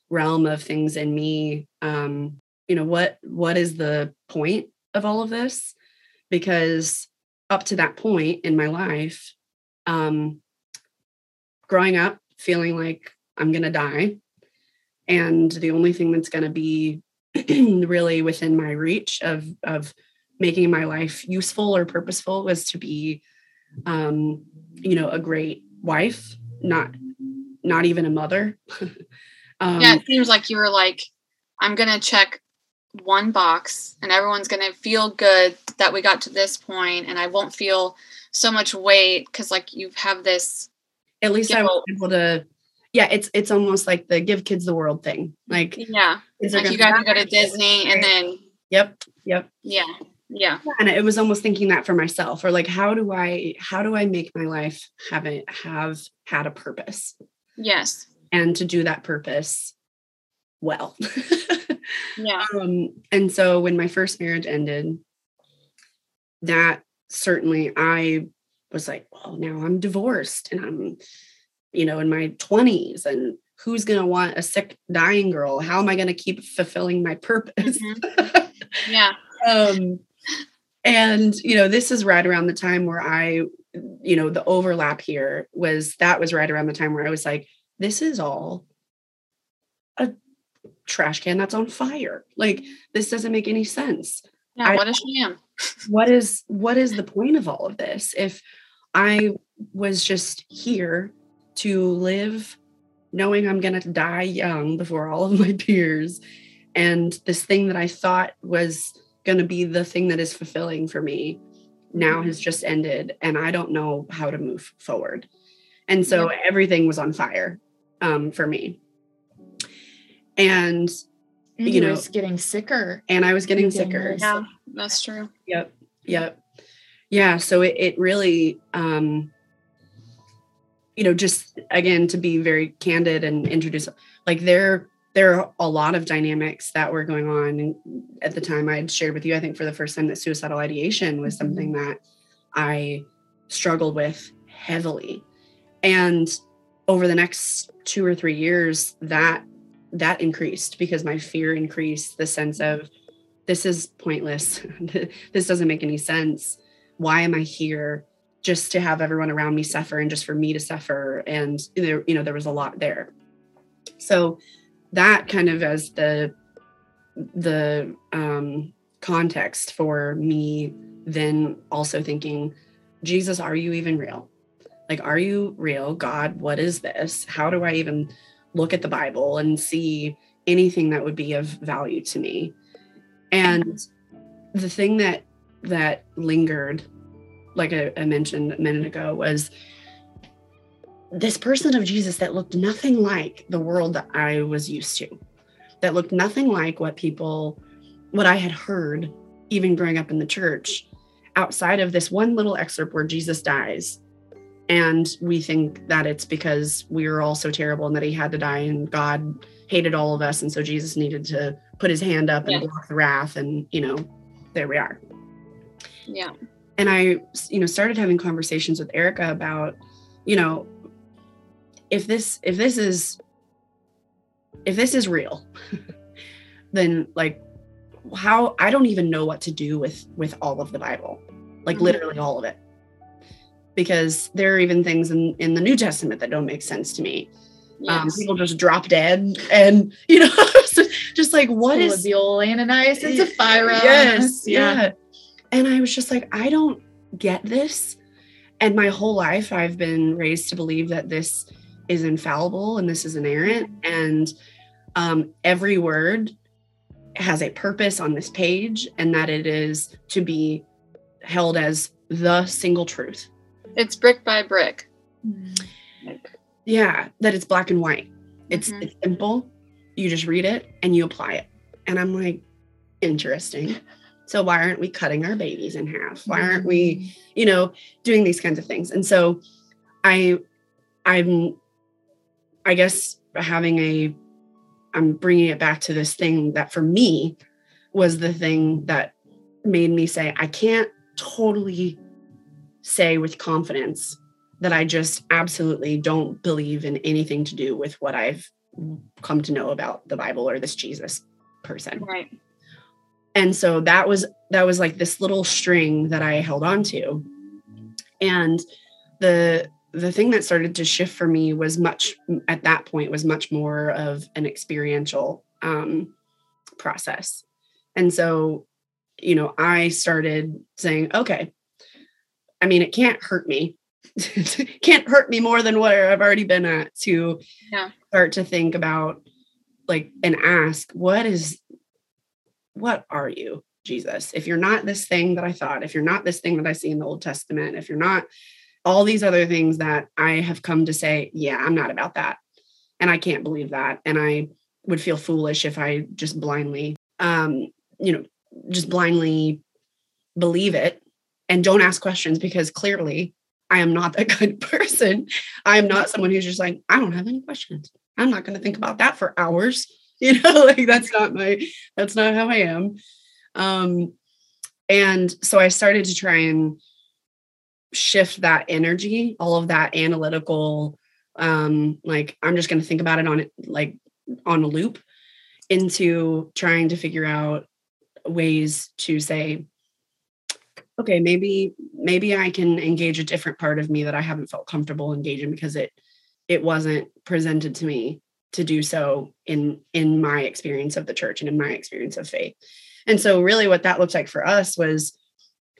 A: realm of things in me. Um, you know, what what is the point of all of this? Because up to that point in my life, um, growing up feeling like I'm going to die. And the only thing that's going to be really within my reach of, of making my life useful or purposeful was to be, um, you know, a great wife, not, not even a mother.
C: um, yeah, it seems like you were like, I'm going to check one box and everyone's going to feel good that we got to this point and I won't feel so much weight because like you have this
A: at least I was able to yeah it's it's almost like the give kids the world thing. Like
C: yeah like you got to go to Disney and then
A: yep yep.
C: Yeah yeah
A: and it was almost thinking that for myself or like how do I how do I make my life have it have had a purpose
C: yes
A: and to do that purpose well
C: Yeah.
A: Um, and so when my first marriage ended, that certainly I was like, well, now I'm divorced and I'm, you know, in my 20s and who's going to want a sick dying girl? How am I going to keep fulfilling my purpose?
C: Mm-hmm. Yeah.
A: um, and, you know, this is right around the time where I, you know, the overlap here was that was right around the time where I was like, this is all a trash can that's on fire. Like this doesn't make any sense.
C: Yeah,
A: I-
C: what a sham.
A: What is what is the point of all of this? If I was just here to live knowing I'm going to die young before all of my peers and this thing that I thought was going to be the thing that is fulfilling for me now has just ended and I don't know how to move forward. And so everything was on fire um, for me. And
B: And
A: You
B: you
A: know-
B: was getting sicker.
A: and I was getting
B: Getting
A: sicker.
B: worse.
C: Yeah, that's true.
A: Yep. Yep. Yeah. So it, it really, um, you know, just again to be very candid and introduce, like there, there are a lot of dynamics that were going on. And at the time, I had shared with you, I think for the first time, that suicidal ideation was mm-hmm. something that I struggled with heavily. And over the next two or three years, that that increased because my fear increased. The sense of this is pointless. this doesn't make any sense. Why am I here? Just to have everyone around me suffer and just for me to suffer. And there, you know, there was a lot there. So that kind of as the the um context for me then also thinking, Jesus, are you even real? Like, are you real? God, what is this? How do I even look at the Bible and see anything that would be of value to me? And the thing that that lingered, like I, I mentioned a minute ago, was this person of Jesus that looked nothing like the world that I was used to, that looked nothing like what people, what I had heard, even growing up in the church, outside of this one little excerpt where Jesus dies. And we think that it's because we were all so terrible and that he had to die and God hated all of us. And so Jesus needed to put his hand up and
C: Yeah.
A: block the wrath. And, you know, there we are
C: Yeah.
A: and I, you know, started having conversations with Erica about, you know, if this if this is if this is real, then like how I don't even know what to do with with all of the Bible, like
C: Mhm.
A: literally all of it, because there are even things in in the New Testament that don't make sense to me. Um, people just drop dead, and you know, just like what
B: Full
A: is
B: the old Ananias and Sapphira.
A: Yes,
B: Yeah.
A: yeah. And I was just like, I don't get this. And my whole life, I've been raised to believe that this is infallible and this is inerrant, and um, every word has a purpose on this page, and that it is to be held as the single truth.
C: It's brick by brick.
B: Mm.
C: Like,
A: Yeah, that it's black and white. It's
C: Mhm.
A: it's simple. You just read it and you apply it. And I'm like, interesting. So why aren't we cutting our babies in half? Why aren't we, you know, doing these kinds of things? And so I I'm I guess having a I'm bringing it back to this thing that for me was the thing that made me say I can't totally say with confidence that I just absolutely don't believe in anything to do with what I've come to know about the Bible or this Jesus person.
C: right.
A: And so that was that was like this little string that I held on to. And the the thing that started to shift for me was much at that point was much more of an experiential um, process. And so, you know, I started saying, okay, I mean, it can't hurt me. can't hurt me more than where I've already been at to
C: Yeah.
A: start to think about like and ask, what is what are you, Jesus? If you're not this thing that I thought, if you're not this thing that I see in the Old Testament, if you're not all these other things that I have come to say, yeah, I'm not about that. And I can't believe that. And I would feel foolish if I just blindly, um, you know, just blindly believe it and don't ask questions because clearly I am not that good person. I am not someone who's just like, I don't have any questions. I'm not going to think about that for hours. You know, like that's not my, that's not how I am. Um, and so I started to try and shift that energy, all of that analytical, um, like I'm just going to think about it on it, like on a loop into trying to figure out ways to say, okay, maybe, maybe I can engage a different part of me that I haven't felt comfortable engaging because it, it wasn't presented to me to do so in in my experience of the church and in my experience of faith. And so really what that looked like for us was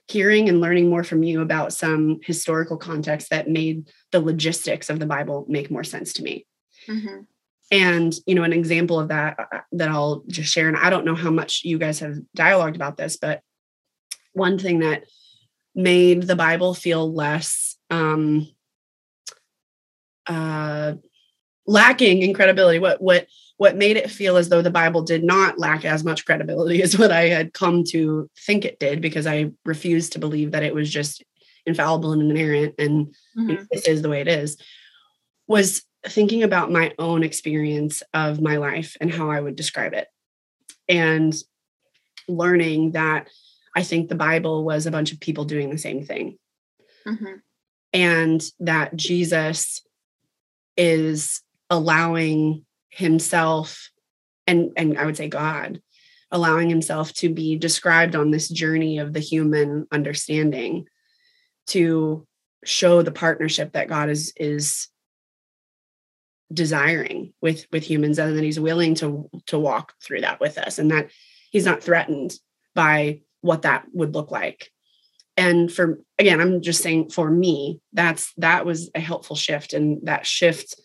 A: hearing and learning more from you about some historical context that made the logistics of the bible make more sense to me mm-hmm. and you know an example of that uh, that i'll just share and i don't know how much you guys have dialogued about this but one thing that made the bible feel less um uh lacking in credibility what what what made it feel as though the bible did not lack as much credibility as what i had come to think it did because i refused to believe that it was just infallible and inerrant and mm-hmm. this is the way it is was thinking about my own experience of my life and how i would describe it and learning that i think the bible was a bunch of people doing the same thing mm-hmm. and that jesus is allowing himself and and I would say God allowing himself to be described on this journey of the human understanding to show the partnership that God is is desiring with with humans and that he's willing to to walk through that with us and that he's not threatened by what that would look like. And for again i'm just saying for me that's that was a helpful shift and that shift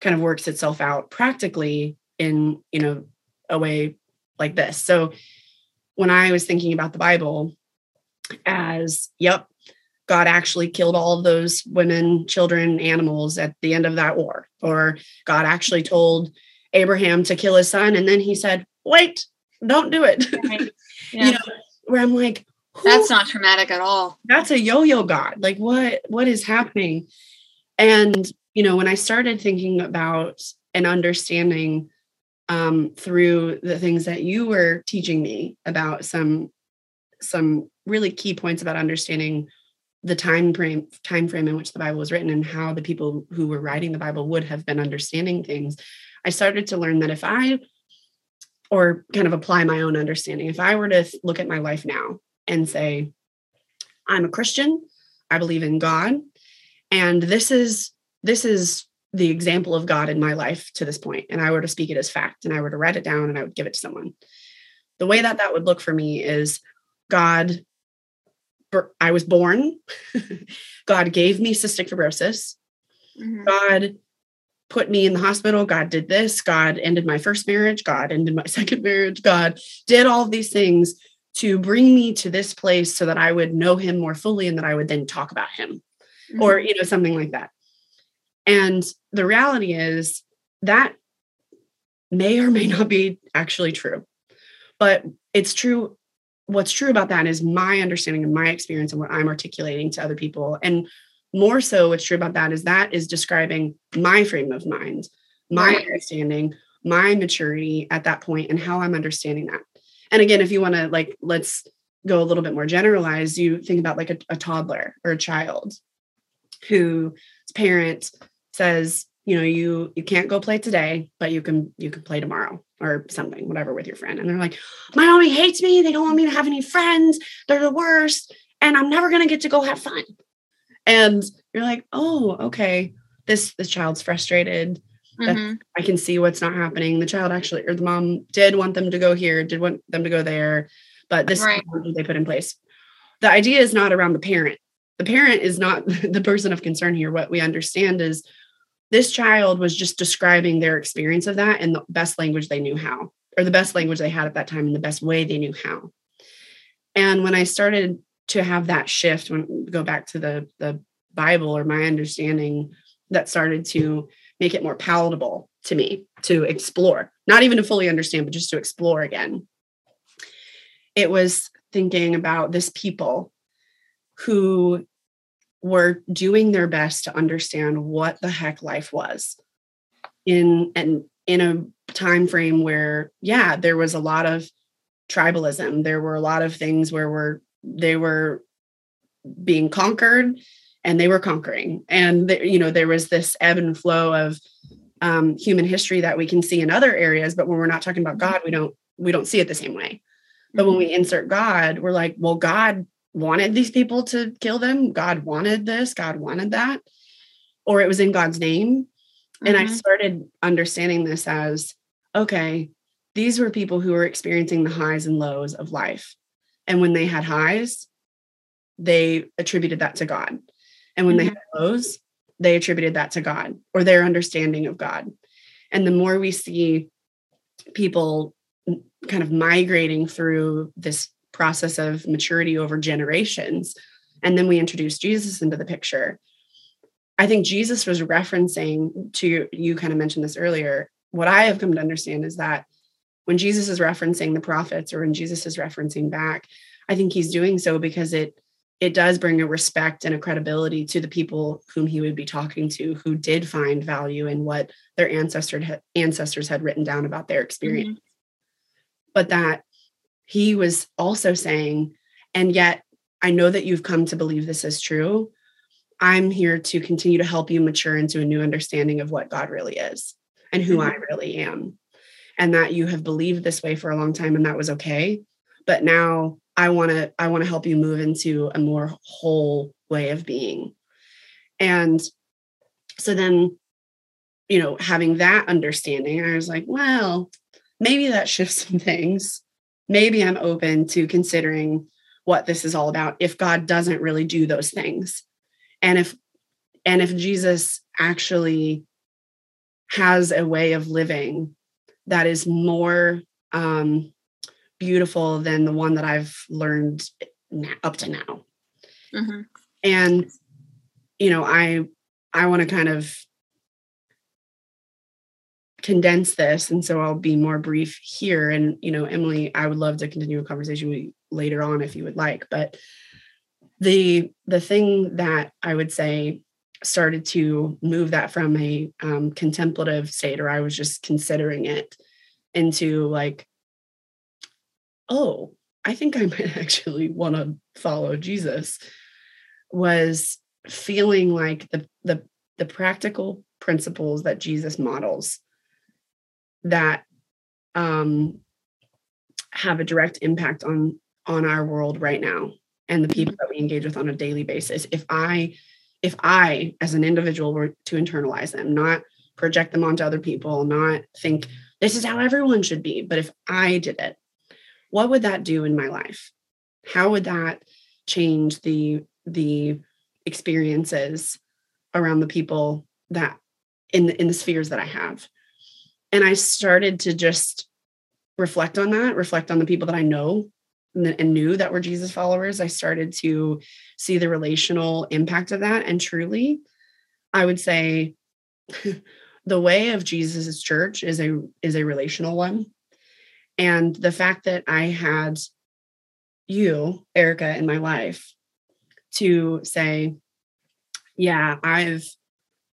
A: kind of works itself out practically in you know a way like this. So when i was thinking about the bible as yep god actually killed all of those women children animals at the end of that war or god actually told abraham to kill his son and then he said wait don't do it. Right. yeah. you know where i'm like
C: that's not traumatic at all.
A: That's a yo-yo god. Like what what is happening? And you know, when I started thinking about and understanding um, through the things that you were teaching me about some some really key points about understanding the time frame time frame in which the Bible was written and how the people who were writing the Bible would have been understanding things, I started to learn that if I or kind of apply my own understanding, if I were to look at my life now and say, I'm a Christian, I believe in God, and this is this is the example of God in my life to this point, and I were to speak it as fact, and I were to write it down and I would give it to someone. The way that that would look for me is God, I was born, God gave me cystic fibrosis, mm-hmm. God put me in the hospital, God did this, God ended my first marriage, God ended my second marriage, God did all these things to bring me to this place so that I would know him more fully and that I would then talk about him mm-hmm. or you know something like that. And the reality is that may or may not be actually true. But it's true. What's true about that is my understanding and my experience and what I'm articulating to other people. And more so, what's true about that is that is describing my frame of mind, my right. understanding, my maturity at that point, and how I'm understanding that. And again, if you want to like, let's go a little bit more generalized, you think about like a, a toddler or a child whose parent says you know you you can't go play today but you can you can play tomorrow or something whatever with your friend. And they're like my mommy hates me. They don't want me to have any friends. They're the worst. And i'm never going to get to go have fun. And you're like oh okay. This this child's frustrated. Mm-hmm. i can see what's not happening. The child actually or the mom did want them to go here did want them to go there but this right. they put in place. The idea is not around the parent the parent is not the person of concern here what we understand is this child was just describing their experience of that in the best language they knew how, or the best language they had at that time in the best way they knew how. And when I started to have that shift, when go back to the the Bible or my understanding, that started to make it more palatable to me to explore, not even to fully understand, but just to explore again. It was thinking about this people who were doing their best to understand what the heck life was in and in a time frame where yeah there was a lot of tribalism. There were a lot of things where we're they were being conquered and they were conquering. And the, you know there was this ebb and flow of um, human history that we can see in other areas but when we're not talking about god we don't we don't see it the same way. But when mm-hmm. we insert god we're like well god wanted these people to kill them. God wanted this, God wanted that, or it was in God's name. And I started understanding this as okay, these were people who were experiencing the highs and lows of life. And when they had highs, they attributed that to God. And when mm-hmm. they had lows, they attributed that to God or their understanding of God. And the more we see people kind of migrating through this process of maturity over generations, and then we introduce Jesus into the picture, I think Jesus was referencing to you kind of mentioned this earlier. What I have come to understand is that when Jesus is referencing the prophets or when Jesus is referencing back, I think he's doing so because it it does bring a respect and a credibility to the people whom he would be talking to who did find value in what their ancestors had, ancestors had written down about their experience. Mm-hmm. But that he was also saying, and yet I know that you've come to believe this is true, I'm here to continue to help you mature into a new understanding of what God really is and who mm-hmm. I really am. And that you have believed this way for a long time and that was okay. But now I want to I want to help you move into a more whole way of being. And so then you know, having that understanding, I was like, well, maybe that shifts some things. Maybe I'm open to considering what this is all about if God doesn't really do those things and if and if jesus actually has a way of living that is more um, beautiful than the one that i've learned up to now mm-hmm. and you know i i want to kind of condense this and so i'll be more brief here. And you know emily i would love to continue a conversation with you later on if you would like but the the thing that I would say started to move that from a um, contemplative state, or I was just considering it, into like, oh, I think I might actually want to follow Jesus, was feeling like the the the practical principles that Jesus models that um, have a direct impact on on our world right now and the people that we engage with on a daily basis. If i if i as an individual were to internalize them not project them onto other people not think this is how everyone should be but if i did it what would that do in my life? How would that change the the experiences around the people that in the, in the spheres that i have and i started to just reflect on that reflect on the people that i know and knew that were Jesus followers, I started to see the relational impact of that. And truly, I would say the way of Jesus' church is a is a relational one. And the fact that I had you, Erica, in my life to say, yeah, I've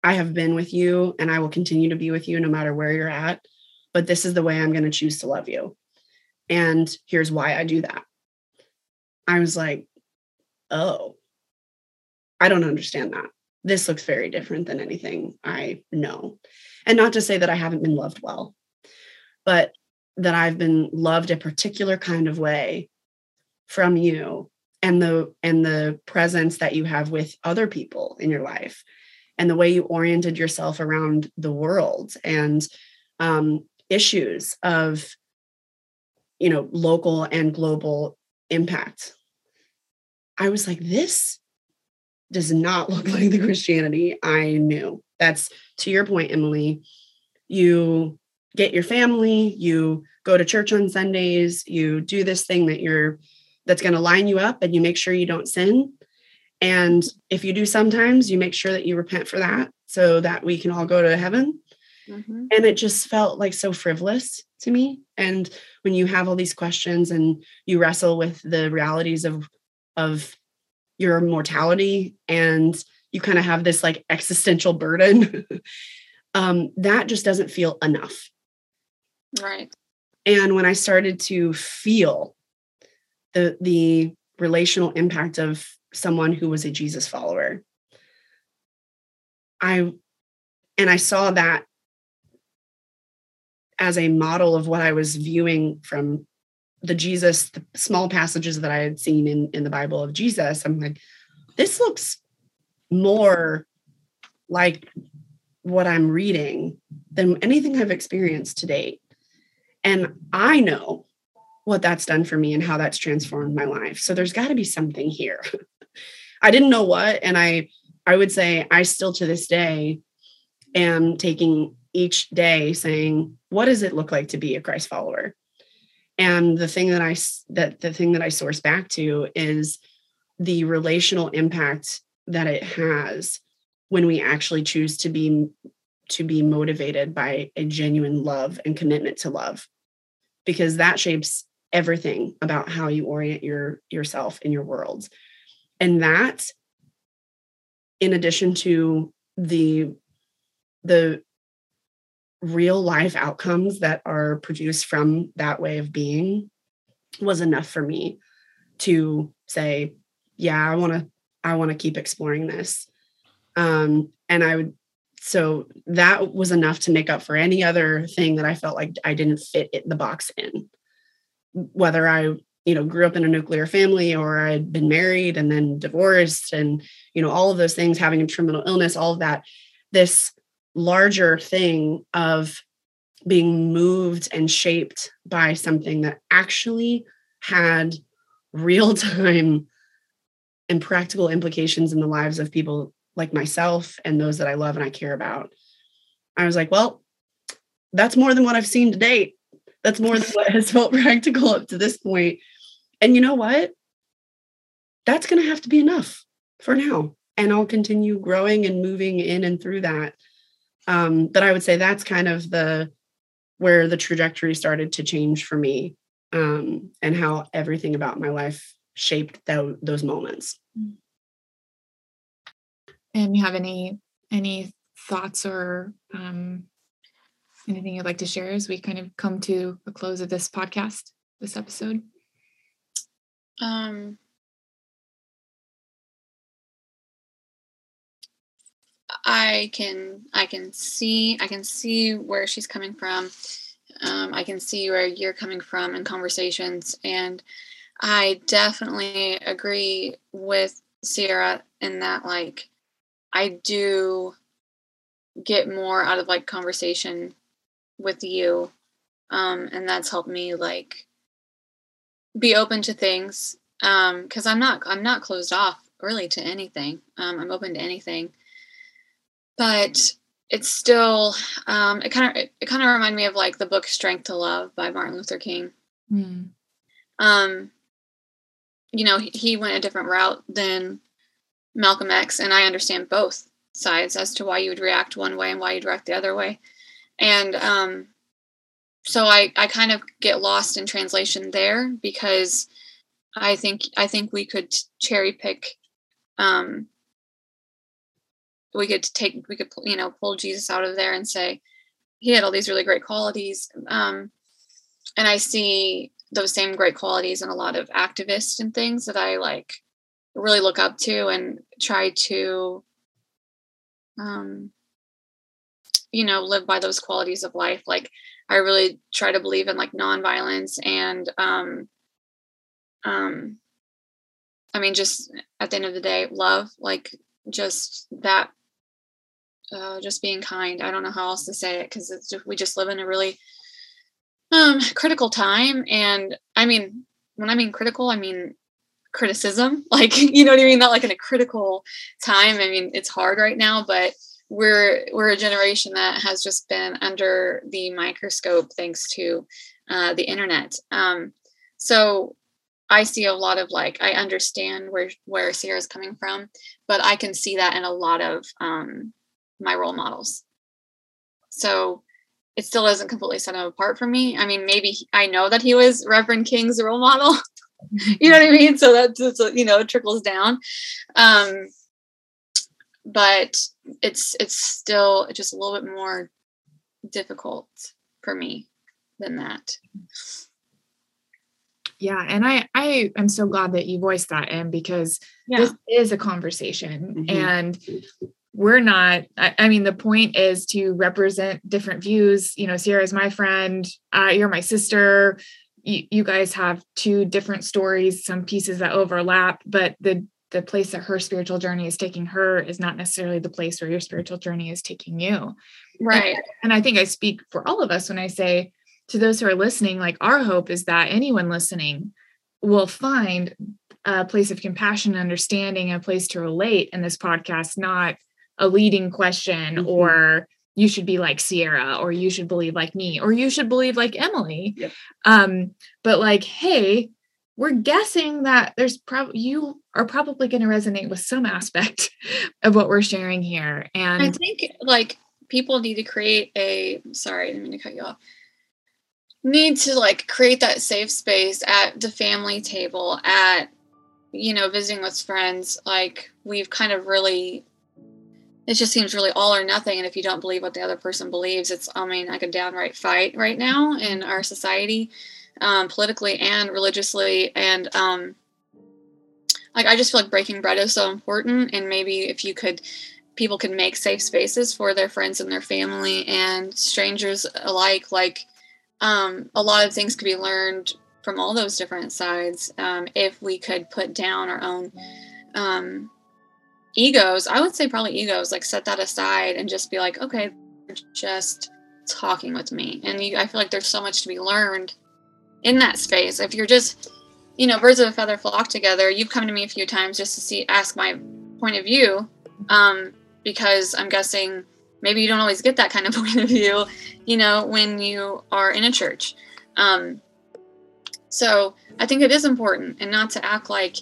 A: I have been with you and I will continue to be with you no matter where you're at, but this is the way I'm going to choose to love you. And here's why I do that. I was like, oh, I don't understand that. This looks very different than anything I know. And not to say that I haven't been loved well, but that I've been loved a particular kind of way from you and the and the presence that you have with other people in your life and the way you oriented yourself around the world and um, issues of you know local and global impact. I was like this does not look like the christianity i knew. That's to your point emily you get your family you go to church on sundays you do this thing that you're that's going to line you up and you make sure you don't sin and if you do sometimes you make sure that you repent for that so that we can all go to heaven. Mm-hmm. and it just felt like so frivolous to me. And when you have all these questions and you wrestle with the realities of of your mortality and you kind of have this like existential burden um, that just doesn't feel enough.
C: Right.
A: And when i started to feel the the relational impact of someone who was a jesus follower i and i saw that as a model of what I was viewing from the Jesus, the small passages that I had seen in, in the Bible of Jesus, I'm like, this looks more like what I'm reading than anything I've experienced to date. And I know what that's done for me and how that's transformed my life. So there's got to be something here. I didn't know what and I I would say I still to this day am taking each day saying what does it look like to be a Christ follower? And the thing that I that the thing that I source back to is the relational impact that it has when we actually choose to be to be motivated by a genuine love and commitment to love because that shapes everything about how you orient your yourself in your world and that in addition to the the real life outcomes that are produced from that way of being was enough for me to say yeah i want to i want to keep exploring this. Um and i would so that was enough to make up for any other thing that i felt like i didn't fit it, the box in. Whether i you know grew up in a nuclear family or i'd been married and then divorced and you know all of those things having a terminal illness all of that this larger thing of being moved and shaped by something that actually had real time and practical implications in the lives of people like myself and those that I love and I care about. I was like, well, that's more than what I've seen to date. That's more than what has felt practical up to this point. And you know what? That's going to have to be enough for now. And I'll continue growing and moving in and through that. Um, but I would say that's kind of the where the trajectory started to change for me um, and how everything about my life shaped th- those moments.
B: And you have any any thoughts or um, anything you'd like to share as we kind of come to a close of this podcast, this episode?
C: Um, I can I can see I can see where she's coming from. Um, I can see where you're coming from in conversations, and I definitely agree with Sierra in that like I do get more out of like conversation with you, um, and that's helped me like be open to things because um, I'm not I'm not closed off really to anything. Um, I'm open to anything but it's still um, it kind of it, it kind of reminded me of like the book Strength to Love by Martin Luther King. Mm. Um, you know, he, he went a different route than Malcolm X, and I understand both sides as to why you would react one way and why you'd react the other way. And um, so I I kind of get lost in translation there because I think I think we could cherry pick um, we could take we could you know pull jesus out of there and say he had all these really great qualities um, and i see those same great qualities in a lot of activists and things that i like really look up to and try to um, you know live by those qualities of life. Like i really try to believe in like nonviolence and um um i mean just at the end of the day love like just that uh, just being kind. I don't know how else to say it because it's we just live in a really um, critical time. And I mean, when I mean critical, I mean criticism. Like, you know what I mean? Not like in a critical time. I mean, it's hard right now, but we're we're a generation that has just been under the microscope thanks to uh, the internet. Um, so I see a lot of like I understand where where Sierra's coming from, but I can see that in a lot of um, my role models. So it still doesn't completely set him apart from me. I mean, maybe I know that he was Reverend King's role model. you know what I mean? So that you know trickles down. Um, but it's it's still just a little bit more difficult for me than that.
B: Yeah, and I I am so glad that you voiced that, and because yeah. this is a conversation, mm-hmm. and we're not I, I, mean the point is to represent different views you know sierra is my friend uh, you're my sister you, you guys have two different stories some pieces that overlap but the the place that her spiritual journey is taking her is not necessarily the place where your spiritual journey is taking you.
C: Right.
B: And, and I think I speak for all of us when I say to those who are listening, like our hope is that anyone listening will find a place of compassion and understanding, a place to relate in this podcast, not a leading question mm-hmm. or you should be like Sierra or you should believe like me or you should believe like Emily. Yep. Um, but like, hey, we're guessing that there's probably you are probably going to resonate with some aspect of what we're sharing here. And
C: I think like people need to create a sorry, I didn't mean to cut you off. Need to like create that safe space at the family table, at you know, visiting with friends. Like we've kind of really it just seems really all or nothing. And if you don't believe what the other person believes, it's, I mean, like a downright fight right now in our society, um, politically and religiously. And um, like, I just feel like breaking bread is so important. And maybe if you could, people could make safe spaces for their friends and their family and strangers alike. Like, um, a lot of things could be learned from all those different sides um, if we could put down our own um, egos, I would say probably egos, like set that aside and just be like, okay, just talking with me. And you, I feel like there's so much to be learned in that space. If you're just, you know, birds of a feather flock together, you've come to me a few times just to see, ask my point of view, um, because I'm guessing maybe you don't always get that kind of point of view, you know, when you are in a church. Um, so I think it is important and not to act like,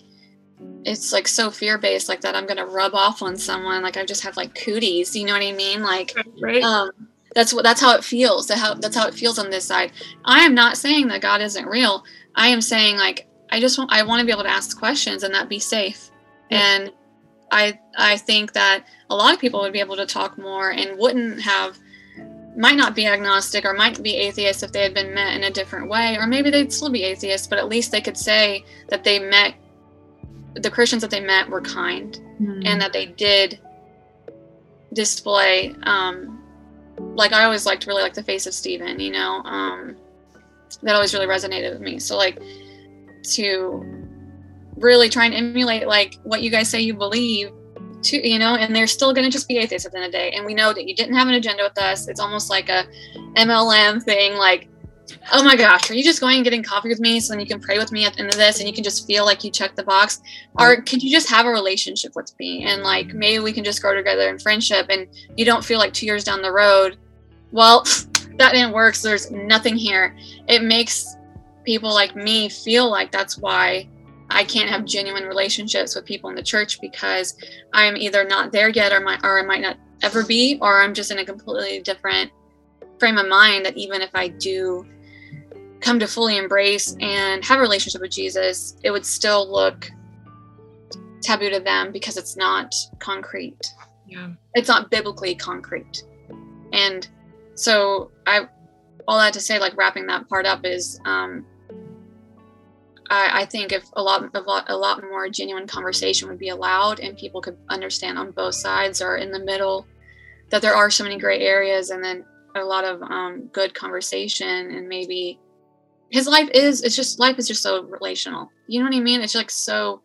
C: it's like so fear based like that i'm gonna rub off on someone like i just have like cooties you know what i mean like right um that's what that's how it feels that how that's how it feels on this side i am not saying that god isn't real i am saying like i just want i want to be able to ask questions and that be safe yeah. and i i think that a lot of people would be able to talk more and wouldn't have might not be agnostic or might be atheist if they had been met in a different way or maybe they'd still be atheist but at least they could say that they met the Christians that they met were kind mm-hmm. and that they did display um like I always liked really like the face of Stephen, you know. Um that always really resonated with me. So like to really try and emulate like what you guys say you believe to you know and they're still going to just be atheists at the end of the day and we know that you didn't have an agenda with us it's almost like a mlm thing like oh my gosh, are you just going and getting coffee with me so then you can pray with me at the end of this and you can just feel like you check the box? Or can you just have a relationship with me and like maybe we can just grow together in friendship and you don't feel like two years down the road, well, that didn't work, so there's nothing here. It makes people like me feel like that's why I can't have genuine relationships with people in the church because I'm either not there yet or my or I might not ever be, or I'm just in a completely different frame of mind that even if I do come to fully embrace and have a relationship with Jesus, it would still look taboo to them because it's not concrete.
B: Yeah.
C: It's not biblically concrete. And so I all that to say, like wrapping that part up is um I, I think if a lot, a lot a lot more genuine conversation would be allowed and people could understand on both sides or in the middle that there are so many gray areas and then a lot of um, good conversation and maybe his life is it's just life is just so relational. You know what i mean? It's like so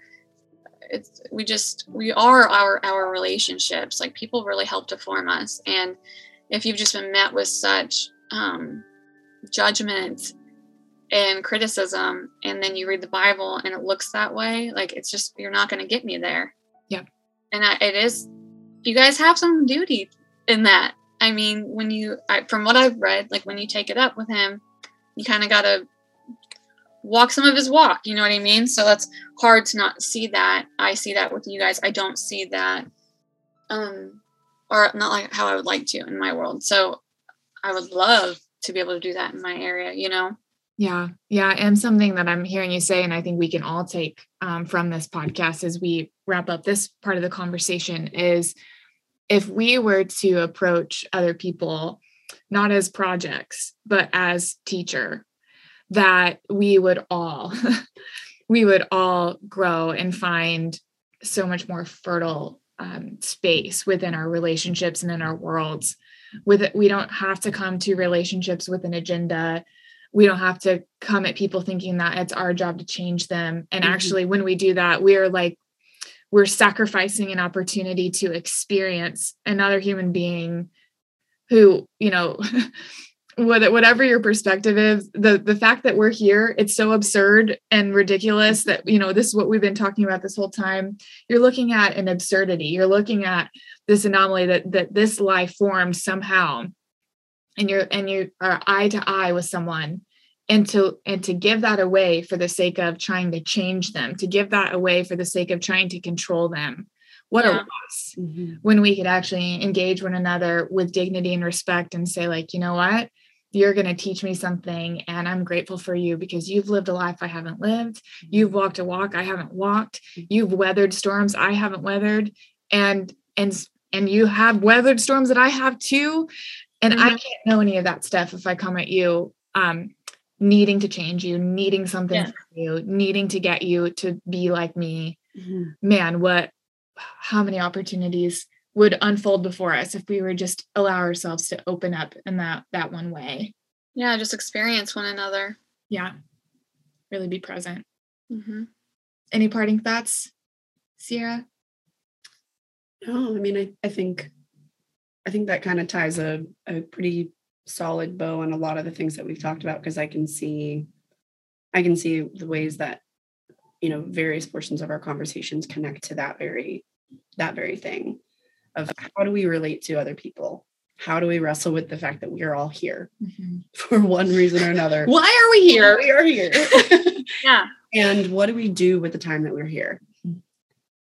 C: it's we just we are our our relationships. Like people really help to form us. And if you've just been met with such um judgment and criticism and then you read the bible and it looks that way like it's just you're not going to get me there.
B: Yeah.
C: And I, it is you guys have some duty in that. I mean when you I, from what i've read like when you take it up with him you kind of got to walk some of his walk you know what i mean? So that's hard to not see that. I see that with you guys. I don't see that um or not like how i would like to in my world. So i would love to be able to do that in my area you know?
B: Yeah. Yeah. And something that i'm hearing you say and i think we can all take um, from this podcast as we wrap up this part of the conversation is if we were to approach other people not as projects but as teacher that we would all we would all grow and find so much more fertile um, space within our relationships and in our worlds. With it we don't have to come to relationships with an agenda. We don't have to come at people thinking that it's our job to change them. And mm-hmm. actually when we do that we are like we're sacrificing an opportunity to experience another human being who, you know, whatever your perspective is the the fact that we're here it's so absurd and ridiculous that you know this is what we've been talking about this whole time. You're looking at an absurdity. You're looking at this anomaly that that this life formed somehow. And you're and you are eye to eye with someone. And to and to give that away for the sake of trying to change them to give that away for the sake of trying to control them. What yeah. a loss mm-hmm. when we could actually engage one another with dignity and respect and say like you know what you're going to teach me something and i'm grateful for you because you've lived a life i haven't lived you've walked a walk i haven't walked you've weathered storms i haven't weathered and and and you have weathered storms that i have too and mm-hmm. i can't know any of that stuff if i come at you um needing to change you needing something yeah. from you needing to get you to be like me mm-hmm. man what how many opportunities would unfold before us if we were just allow ourselves to open up in that that one way.
C: Yeah just experience one another.
B: Yeah. Really be present.
C: Mm-hmm.
B: any parting thoughts sierra?
A: No i mean i, I think i think that kind of ties a, a pretty solid bow on a lot of the things that we've talked about because i can see i can see the ways that you know various portions of our conversations connect to that very that very thing of how do we relate to other people? How do we wrestle with the fact that we are all here mm-hmm. for one reason or another?
C: Why are we here?
A: We are here.
C: yeah.
A: And what do we do with the time that we're here?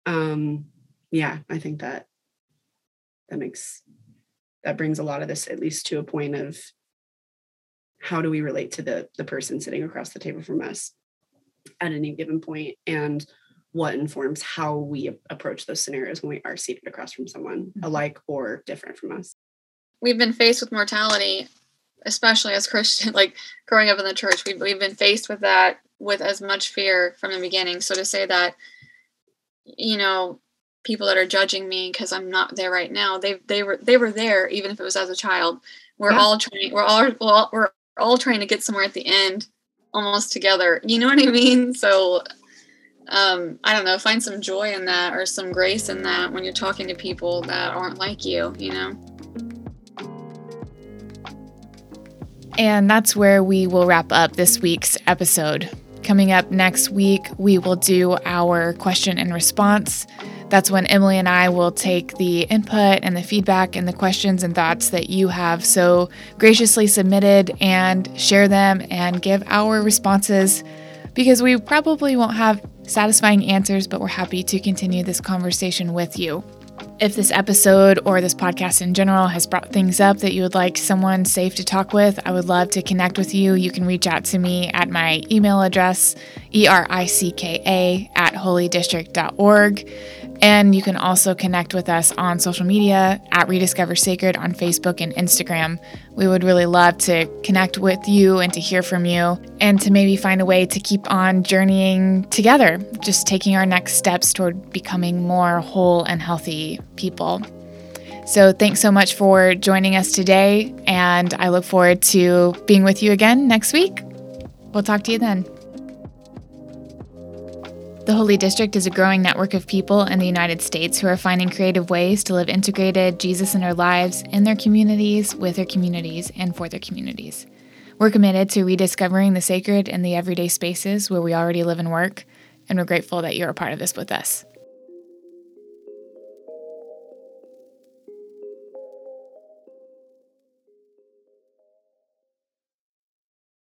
A: Um, yeah, I think that that makes that brings a lot of this at least to a point of how do we relate to the the person sitting across the table from us at any given point and what informs how we approach those scenarios when we are seated across from someone mm-hmm. alike or different from us.
C: We've been faced with mortality, especially as Christian, like growing up in the church, we've, we've been faced with that with as much fear from the beginning. So to say that, you know, people that are judging me because I'm not there right now, they they were they were there even if it was as a child. We're yeah. all trying. We're all, we're all we're all trying to get somewhere at the end, almost together. You know what I mean? So um, I don't know, find some joy in that or some grace in that when you're talking to people that aren't like you, you know?
B: And that's where we will wrap up this week's episode. Coming up next week, we will do our question and response. That's when Emily and I will take the input and the feedback and the questions and thoughts that you have so graciously submitted and share them and give our responses because we probably won't have satisfying answers, but we're happy to continue this conversation with you. If this episode or this podcast in general has brought things up that you would like someone safe to talk with, I would love to connect with you. You can reach out to me at my email address, ericka at holydistrict.org. And you can also connect with us on social media at Rediscover Sacred on Facebook and Instagram. We would really love to connect with you and to hear from you and to maybe find a way to keep on journeying together, just taking our next steps toward becoming more whole and healthy people. So, thanks so much for joining us today, and I look forward to being with you again next week. We'll talk to you then. The Holy District is a growing network of people in the United States who are finding creative ways to live integrated Jesus in their lives, in their communities, with their communities, and for their communities. We're committed to rediscovering the sacred in the everyday spaces where we already live and work, and we're grateful that you're a part of this with us.